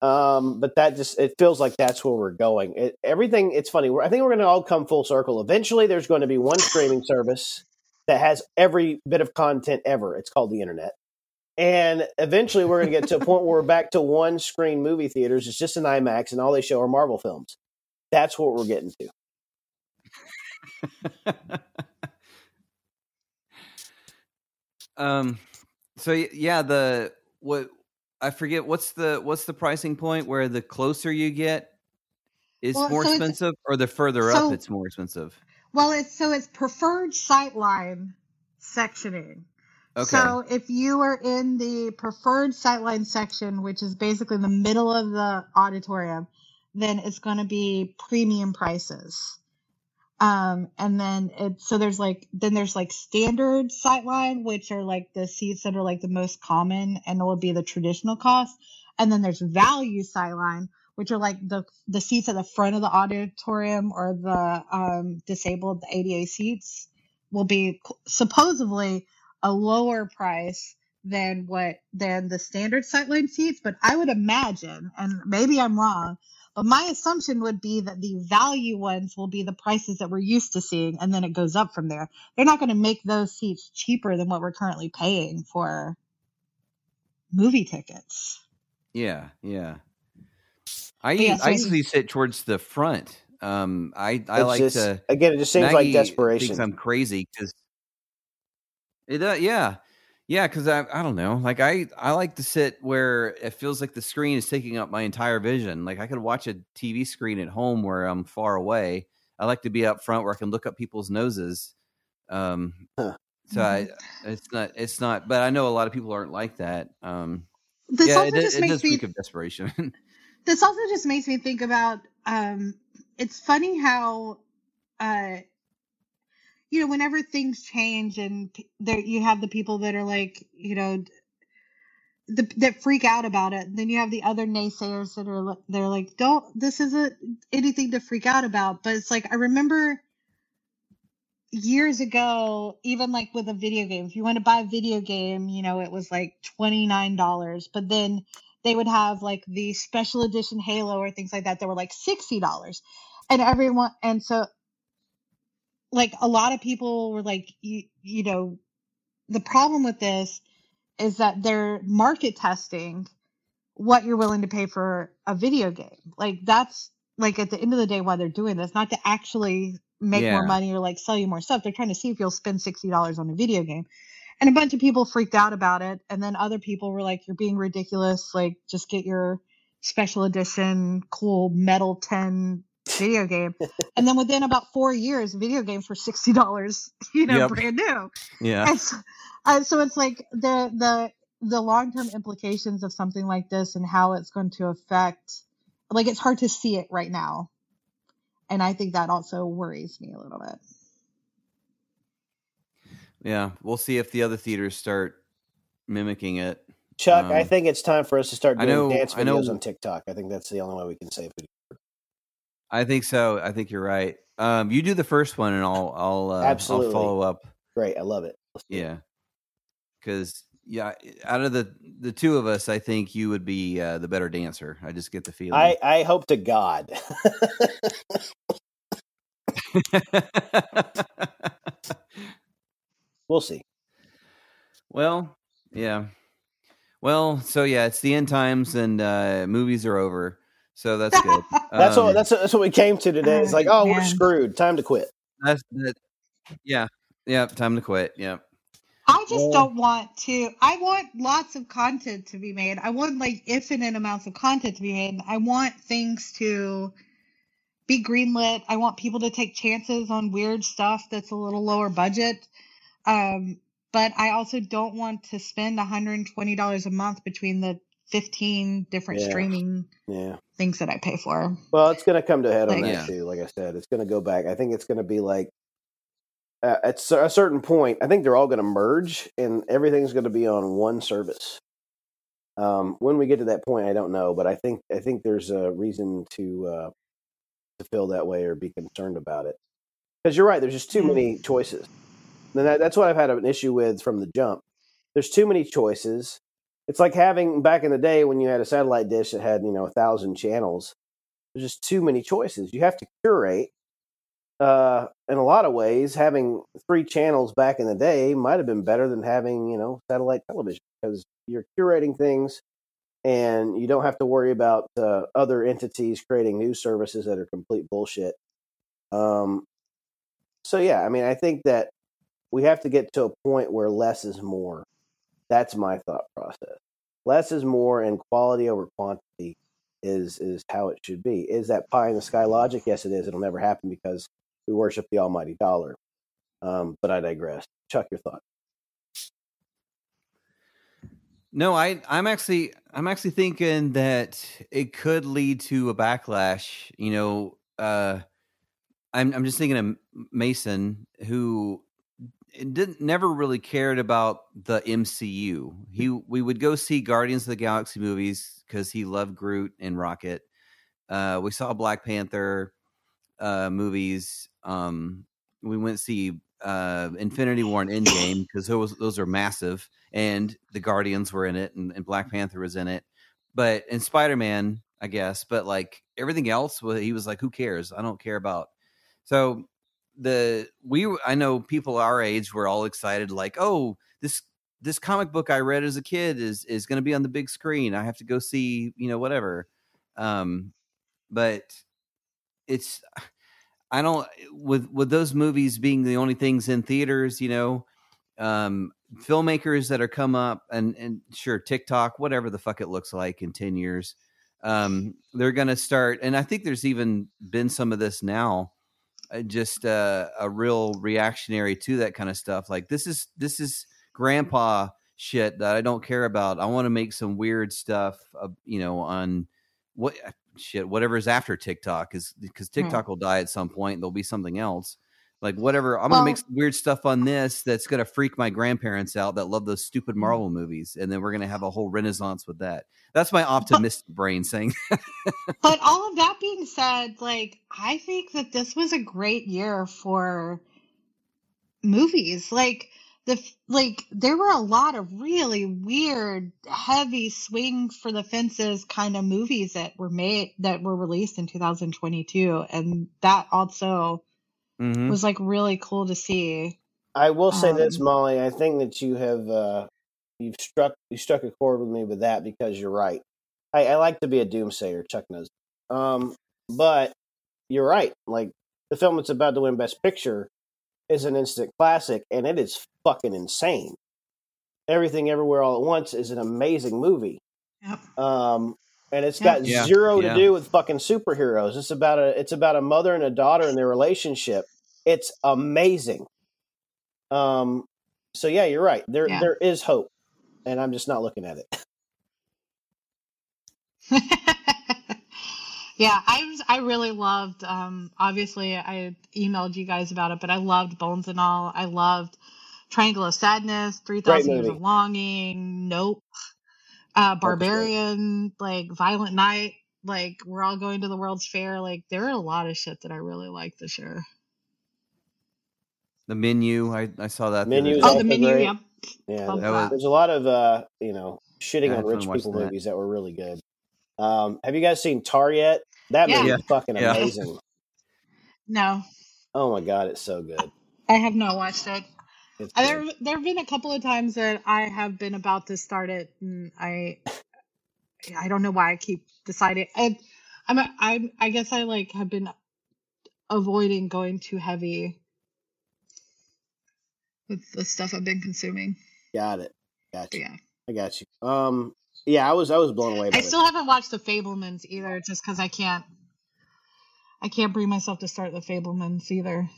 Um, but that just it feels like that's where we're going. It, everything it's funny. I think we're going to all come full circle. Eventually, there's going to be one streaming service that has every bit of content ever. It's called the internet. And eventually, we're going to get to a point where we're back to one screen movie theaters. It's just an IMAX, and all they show are Marvel films. That's what we're getting to. Um, so yeah, the what I forget what's the what's the pricing point where the closer you get is Well, more so expensive, or the further so- up it's more expensive. Well, it's so it's preferred sightline sectioning. Okay. So if you are in the preferred sightline section, which is basically the middle of the auditorium, then it's going to be premium prices. Um, and then it, so there's like, then there's like standard sightline, which are like the seats that are like the most common and will be the traditional cost. And then there's value sightline, which are like the, the seats at the front of the auditorium or the, um, disabled the ADA seats will be supposedly a lower price than what than the standard sightline seats but i would imagine and maybe i'm wrong but my assumption would be that the value ones will be the prices that we're used to seeing and then it goes up from there they're not going to make those seats cheaper than what we're currently paying for movie tickets Yeah, yeah. I yeah, so I usually sit towards the front. Um, I I like just- to. again, it just seems like desperation. Thinks I'm crazy because it. Uh, yeah, yeah. Because I I don't know. Like I I like to sit where it feels like the screen is taking up my entire vision. Like I could watch a TV screen at home where I'm far away. I like to be up front where I can look up people's noses. Um, so I Mm-hmm. it's not it's not. But I know a lot of people aren't like that. Um, This yeah, also it, just it makes does me- speak of desperation. this also just makes me think about um it's funny how uh you know whenever things change and there you have the people that are like you know the, that freak out about it then you have the other naysayers that are they're like don't this isn't anything to freak out about. But it's like i remember years ago even like with a video game if you want to buy a video game you know it was like $29 but then they would have like the special edition Halo or things like that that were like sixty dollars, and everyone and so like a lot of people were like you you know the problem with this is that they're market testing what you're willing to pay for a video game. Like that's like at the end of the day why they're doing this not to actually make more money or like sell you more stuff. They're trying to see if you'll spend $60 on a video game. And a bunch of people freaked out about it and then other people were like you're being ridiculous. Like just get your special edition cool metal 10 video game and then within about four years video games were $60 you know Yep. brand new yeah. and so, uh, so it's like the the the long-term implications of something like this and how it's going to affect like it's hard to see it right now and i think that also worries me a little bit Yeah, we'll see if the other theaters start mimicking it. Chuck, I Um, think it's time for us to start doing know- dance I know- videos on TikTok. I think that's the only way we can save it. I think so. I think you're right. Um, you do the first one, and I'll I'll uh, Absolutely. I'll follow up. Great, I love it. Let's do it. Yeah, because yeah, out of the the two of us, I think you would be uh, the better dancer. I just get the feeling. I, I hope to God. we'll see. well, yeah. Well, so yeah, it's the end times, and uh, movies are over. So that's good. That's Um, what that's that's what we came to today. It's like, oh, we're screwed. Time to quit. That's that. Yeah, yeah. Time to quit. Yeah. I just Well- don't want to. I want lots of content to be made. I want like infinite amounts of content to be made. I want things to be greenlit. I want people to take chances on weird stuff that's a little lower budget. Um, but I also don't want to spend $120 a month between the 15 different Yeah. streaming Yeah. things that I pay for. Well, it's going to come to a head on Like- that too. Like I said, it's going to go back. I think it's going to be like uh, at a certain point. I think they're all going to merge, and everything's going to be on one service. Um, when we get to that point, I don't know, but I think I think there's a reason to uh, to feel that way or be concerned about it. Because you're right, there's just too many choices. And that, that's what I've had an issue with from the jump. There's too many choices. It's like having back in the day when you had a satellite dish that had you know a thousand channels. There's just too many choices. You have to curate. Uh, in a lot of ways, having three channels back in the day might have been better than having you know satellite television because you're curating things, and you don't have to worry about uh, other entities creating new services that are complete bullshit. Um, so yeah, I mean, I think that we have to get to a point where less is more. That's my thought process. Less is more, and quality over quantity is is how it should be. Is that pie in the sky logic? Yes, it is. It'll never happen because we worship the almighty dollar. Um, but I digress. Chuck, your thought. No, I I'm actually I'm actually thinking that it could lead to a backlash. You know, uh, I'm I'm just thinking of Mason who didn't never really cared about the MCU. He we would go see Guardians of the Galaxy movies because he loved Groot and Rocket. Uh, we saw Black Panther uh, movies. Um, we went see uh, Infinity War and Endgame because those those are massive, and the Guardians were in it, and, and Black Panther was in it. But and Spider Man, I guess. But like everything else, he was like, "Who cares? I don't care about." So the we I know people our age were all excited, like, "Oh, this this comic book I read as a kid is is going to be on the big screen. I have to go see, you know, whatever." Um, but it's I don't with with those movies being the only things in theaters, you know, um, filmmakers that are come up and and sure TikTok, whatever the fuck it looks like in ten years, um, they're gonna start. And I think there's even been some of this now, just uh, a real reactionary to that kind of stuff. Like this is this is grandpa shit that I don't care about. I want to make some weird stuff, uh, you know, on what shit whatever's after TikTok is because Hmm. TikTok will die at some point. There'll be something else. Like whatever, I'm gonna make some weird stuff on this that's gonna freak my grandparents out that love those stupid Hmm. Marvel movies, and then we're gonna have a whole renaissance with that. That's my optimistic brain saying. But all of that being said, like I think that this was a great year for movies. Like the like there were a lot of really weird, heavy swing for the fences kind of movies that were made that were released in 2022 and that also Mhm. was like really cool to see. I will say this, Um, Molly. I think that you have uh, you've struck you struck a chord with me with that because you're right. I, I like to be a doomsayer. Chuck knows. Um, but you're right. Like the film that's about to win Best Picture is an instant classic, and it is fucking insane. Everything, everywhere, all at once is an amazing movie. Yep. Um, and it's got Yeah, zero to yeah. do with fucking superheroes. It's about a it's about a mother and a daughter and their relationship. It's amazing. Um, so yeah, you're right. There Yeah. there is hope, and I'm just not looking at it. yeah, I was I really loved um obviously I emailed you guys about it, but I loved Bones and All. I loved Triangle of Sadness, 3000 Years of Longing, Nope. Uh, Barbarian, like Violent Night, like we're all going to the World's Fair. Like there are a lot of shit that I really like this year. The menu, I, I saw that. Menu other is day. Oh, the menu, great. yep. Yeah, Love there- that. there's a lot of uh, you know shitting on rich people that. movies that were really good. Um, have you guys seen Tar yet? That Yeah. movie Yeah. is fucking Yeah. amazing. No, Oh my god, it's so good. I have not watched it. It's. There, there have been a couple of times that I have been about to start it, and I, I don't know why I keep deciding. I, I'm, I'm, I guess I like have been avoiding going too heavy with the stuff I've been consuming. Got it. Got you. yeah, I got you. Um, yeah, I was I was blown away by I it. still haven't watched the Fabelmans either, just because I can't. I can't bring myself to start the Fabelmans either.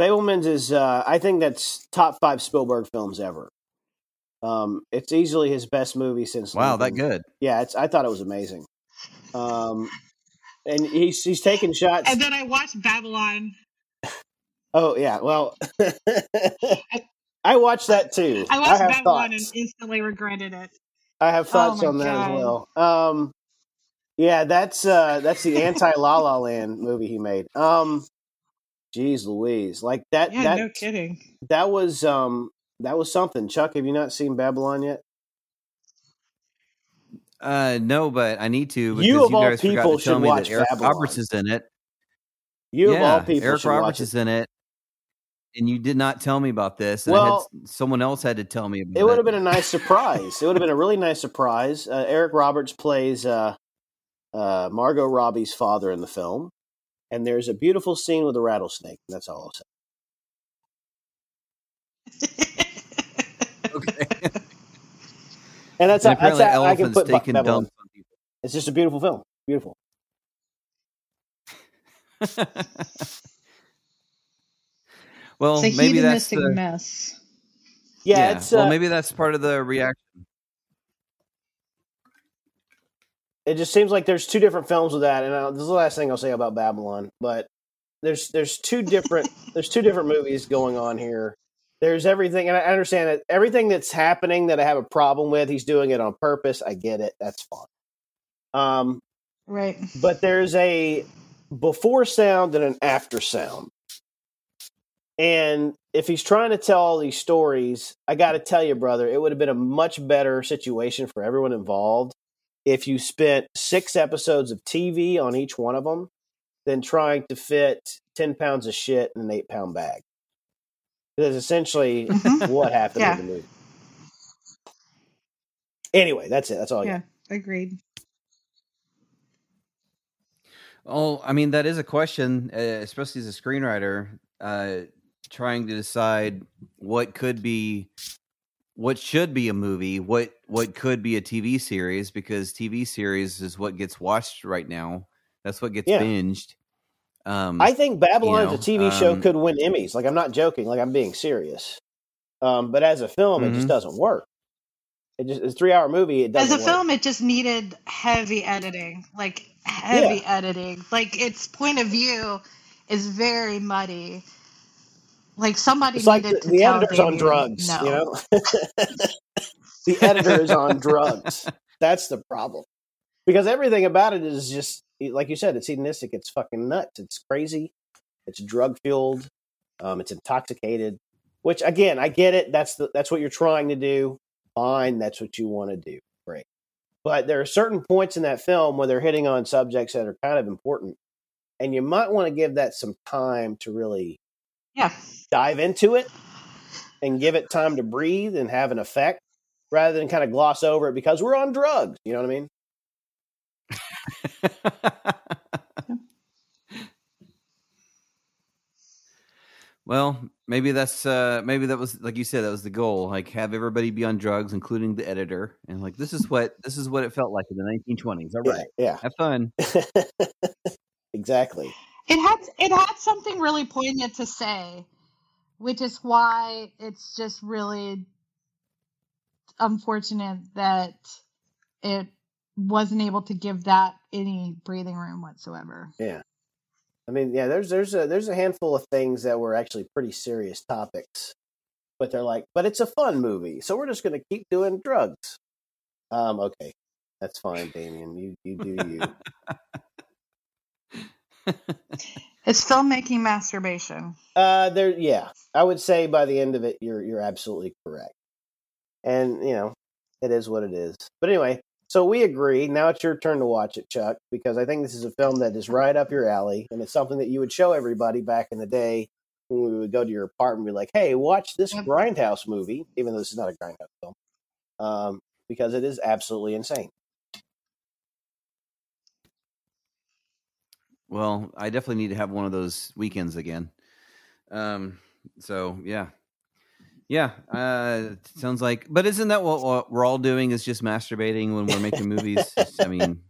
Fabelmans is uh, I think that's top five Spielberg films ever. Um, it's easily his best movie since. Wow, that good. Yeah, it's. I thought it was amazing. Um, and he's he's taking shots. And then I watched Babylon. Oh yeah, well, I watched that too. I watched have Babylon thoughts. and instantly regretted it. I have Oh thoughts my on that as well. Um, yeah, that's uh, that's the anti La La Land movie he made. Um, geez, Louise, like that. Yeah, that no kidding. that was um that was something. Chuck, have you not seen Babylon yet? Uh, no, but I need to because You you, of all guys forgot people to tell should me watch that Eric Babylon. Roberts is in it. You yeah, of all people Eric should Roberts watch it. is in it, and you did not tell me about this. Well- I had, someone else had to tell me about It it. would have been a nice surprise. it would have been a really nice surprise. Uh, Eric Roberts plays uh, uh, Margot Robbie's father in the film, and there's a beautiful scene with a rattlesnake. That's all I'll say. Okay. And that's And how, that's apparently how I can elephants put taking dumps on people. It's just a beautiful film. Beautiful. well, it's a maybe that's hedonistic the, mess. Yeah, yeah. it's well, uh, maybe that's part of the reaction. It just seems like there's two different films with that, and uh, this is the last thing I'll say about Babylon. But there's there's two different there's two different movies going on here. There's everything, and I understand that everything that's happening that I have a problem with, he's doing it on purpose. I get it. That's fine. Um, Right. but there's a before sound and an after sound. And if he's trying to tell all these stories, I got to tell you, brother, it would have been a much better situation for everyone involved if you spent six episodes of TV on each one of them than trying to fit 10 pounds of shit in an eight pound bag. That's essentially Mhm. what happened Yeah. in the movie. Anyway, that's it. That's all I got. Yeah, agreed. Oh, I mean that is a question, uh, especially as a screenwriter, uh, trying to decide what could be, what should be a movie, what what could be a TV series, because TV series is what gets watched right now. That's what gets Yeah. binged. Um, I think Babylon you as a TV know, show um, could win Emmys. Like I'm not joking. Like I'm being serious. Um, but as a film, it just Mhm. doesn't work. It just it's a three hour movie. It As doesn't a work. film, it just needed heavy editing, like heavy editing. Like its point of view is very muddy. Like somebody It's like the, to the tell editor's on drugs. No. You know, the editor is on drugs. That's the problem. Because everything about it is just like you said. It's hedonistic. It's fucking nuts. It's crazy. It's drug fueled. Um, it's intoxicated. Which again, I get it. That's the that's what you're trying to do. Fine, that's what you want to do. Great. But there are certain points in that film where they're hitting on subjects that are kind of important, and you might want to give that some time to really Yeah. dive into it and give it time to breathe and have an effect rather than kind of gloss over it because we're on drugs. You know what I mean? well, maybe that's uh, maybe that was like you said that was the goal. Like have everybody be on drugs, including the editor, and like this is what this is what it felt like in the 1920s. All right, Yeah. have fun. exactly. It had it had something really poignant to say, which is why it's just really unfortunate that it wasn't able to give that any breathing room whatsoever. Yeah. I mean, yeah, there's there's a there's a handful of things that were actually pretty serious topics. But they're like, but it's a fun movie, so we're just gonna keep doing drugs. Um, okay, that's fine, Damien. You you do you. It's filmmaking masturbation. Uh, there, yeah, I would say by the end of it, you're you're absolutely correct, and you know, it is what it is. But anyway, so we agree. Now it's your turn to watch it, Chuck, because I think this is a film that is right up your alley, and it's something that you would show everybody back in the day when we would go to your apartment and be like, "Hey, watch this Grindhouse movie," even though this is not a Grindhouse film, um, because it is absolutely insane. Well, I definitely need to have one of those weekends again. Um, so yeah, yeah. Uh, sounds like, but isn't that what, what we're all doing? Is just masturbating when we're making movies? I mean,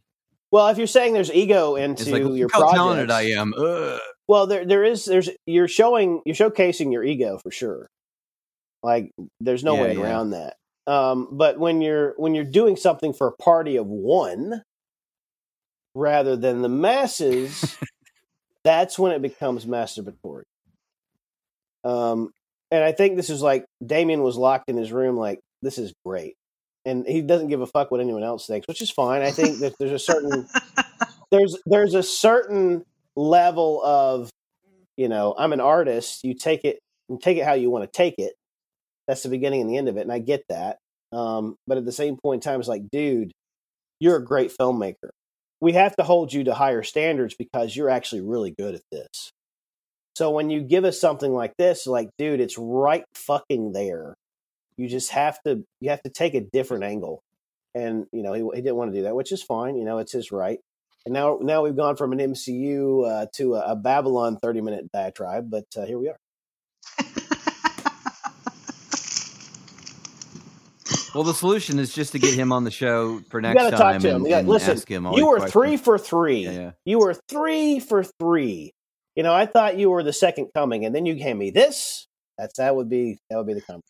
Well, if you're saying there's ego into like your look how projects, talented I am. Ugh. Well, there there is there's you're showing you're showcasing your ego for sure. Like there's no Yeah, way yeah. around that. Um, but when you're when you're doing something for a party of one rather than the masses, that's when it becomes masturbatory. Um, and I think this is like Damien was locked in his room, like this is great, and he doesn't give a fuck what anyone else thinks, which is fine. I think that there's a certain there's there's a certain level of you know i'm an artist you take it and take it how you want to take it that's the beginning and the end of it and i get that um, but at the same point in time it's like dude you're a great filmmaker we have to hold you to higher standards because you're actually really good at this. So when you give us something like this like dude it's right fucking there. You just have to you have to take a different angle. And you know he, he didn't want to do that which is fine you know it's his right. And now, now we've gone from an MCU uh, to a, a Babylon thirty-minute diatribe, but uh, here we are. Well, the solution is just to get him on the show for You next got to talk time to him. and, You and listen, ask him all you were questions. three for three. Yeah, yeah. You were three for three. You know, I thought you were the second coming, and then you gave me this. That's that would be that would be the comment.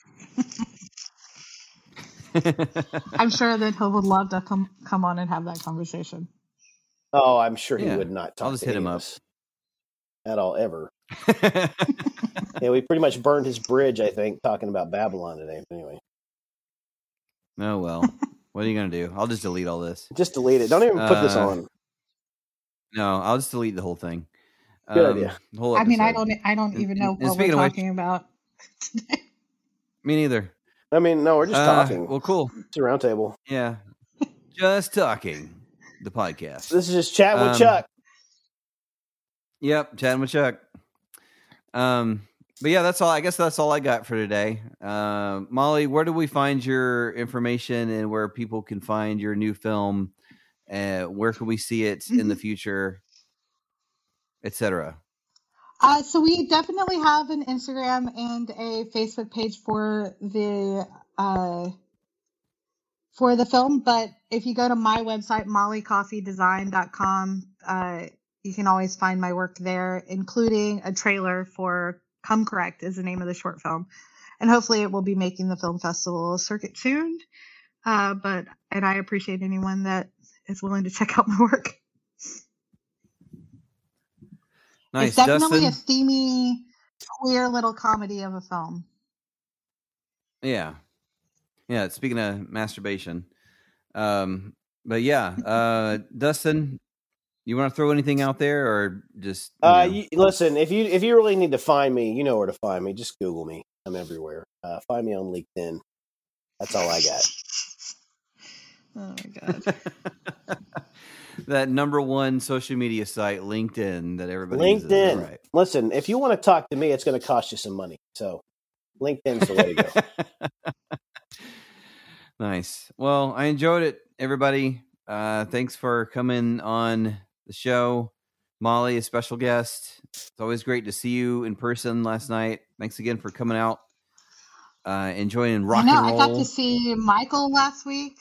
I'm sure that he would love to come come on and have that conversation. Oh, I'm sure he Yeah, would not talk. I'll just to hit him up. us at all ever. yeah, we pretty much burned his bridge. I think talking about Babylon today. Anyway, Oh well, what are you gonna do? I'll just delete all this. just delete it. Don't even put this Uh, on. No, I'll just delete the whole thing. Good idea. whole I mean, I don't I don't even know and what we're speaking of which- talking about. Me neither. I mean, no, we're just Uh, talking. Well, cool. It's a roundtable. Yeah, just talking. The podcast. This is just chat with Um, Chuck. Yep, chatting with Chuck. Um, but yeah, that's all. I guess that's all I got for today. Uh, Molly, where do we find your information and where people can find your new film? Uh, where can we see it in Mm-hmm. the future, etc. Uh, so we definitely have an Instagram and a Facebook page for the uh, for the film. But if you go to my website, mollycoffeedesign.com, uh, you can always find my work there, including a trailer for Come Correct is the name of the short film. And hopefully it will be making the film festival circuit soon. Uh, but and I appreciate anyone that is willing to check out my work. Nice, it's definitely Dustin. a steamy, queer little comedy of a film. Yeah. Yeah. Speaking of masturbation. Um, but yeah, uh, Dustin, you want to throw anything out there or just, you Uh, you, listen, if you if you really need to find me, you know where to find me. Just Google me. I'm everywhere. Uh, find me on LinkedIn. That's all I got. Oh my god. that number one social media site, LinkedIn, that everybody LinkedIn. that right? Listen, if you want to talk to me, it's going to cost you some money. So, LinkedIn's the way to go. Nice. Well, I enjoyed it, everybody. Uh, thanks for coming on the show. Molly, a special guest. It's always great to see you in person last night. Thanks again for coming out, uh, enjoying rock I know. and I got to see Michael last week,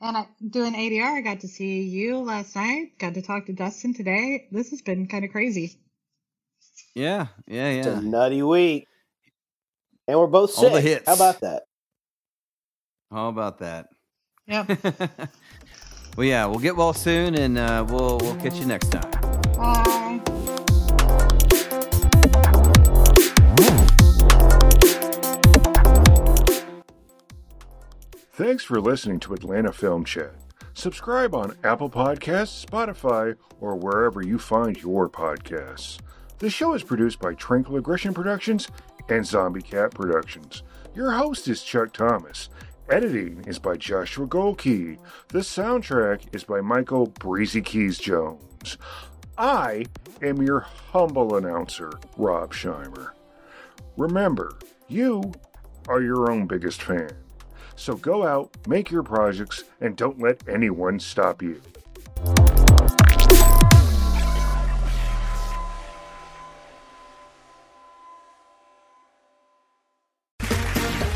and I doing ADR. I got to see you last night. Got to talk to Dustin today. This has been kind of crazy. yeah, yeah, It's yeah. a nutty week, and we're both All sick. the hits. How about that? How about that? Yep. Well, yeah, we'll get well soon, and uh, we'll we'll catch you next time. Bye. Thanks for listening to Atlanta Film Chat. Subscribe on Apple Podcasts, Spotify, or wherever you find your podcasts. The show is produced by Tranquil Aggression Productions and Zombie Cat Productions. Your host is Chuck Thomas. Editing is by Joshua Goldkey. The soundtrack is by Michael Breezy Keys Jones. I am your humble announcer, Rob Scheimer. Remember, you are your own biggest fan. So go out, make your projects, and don't let anyone stop you.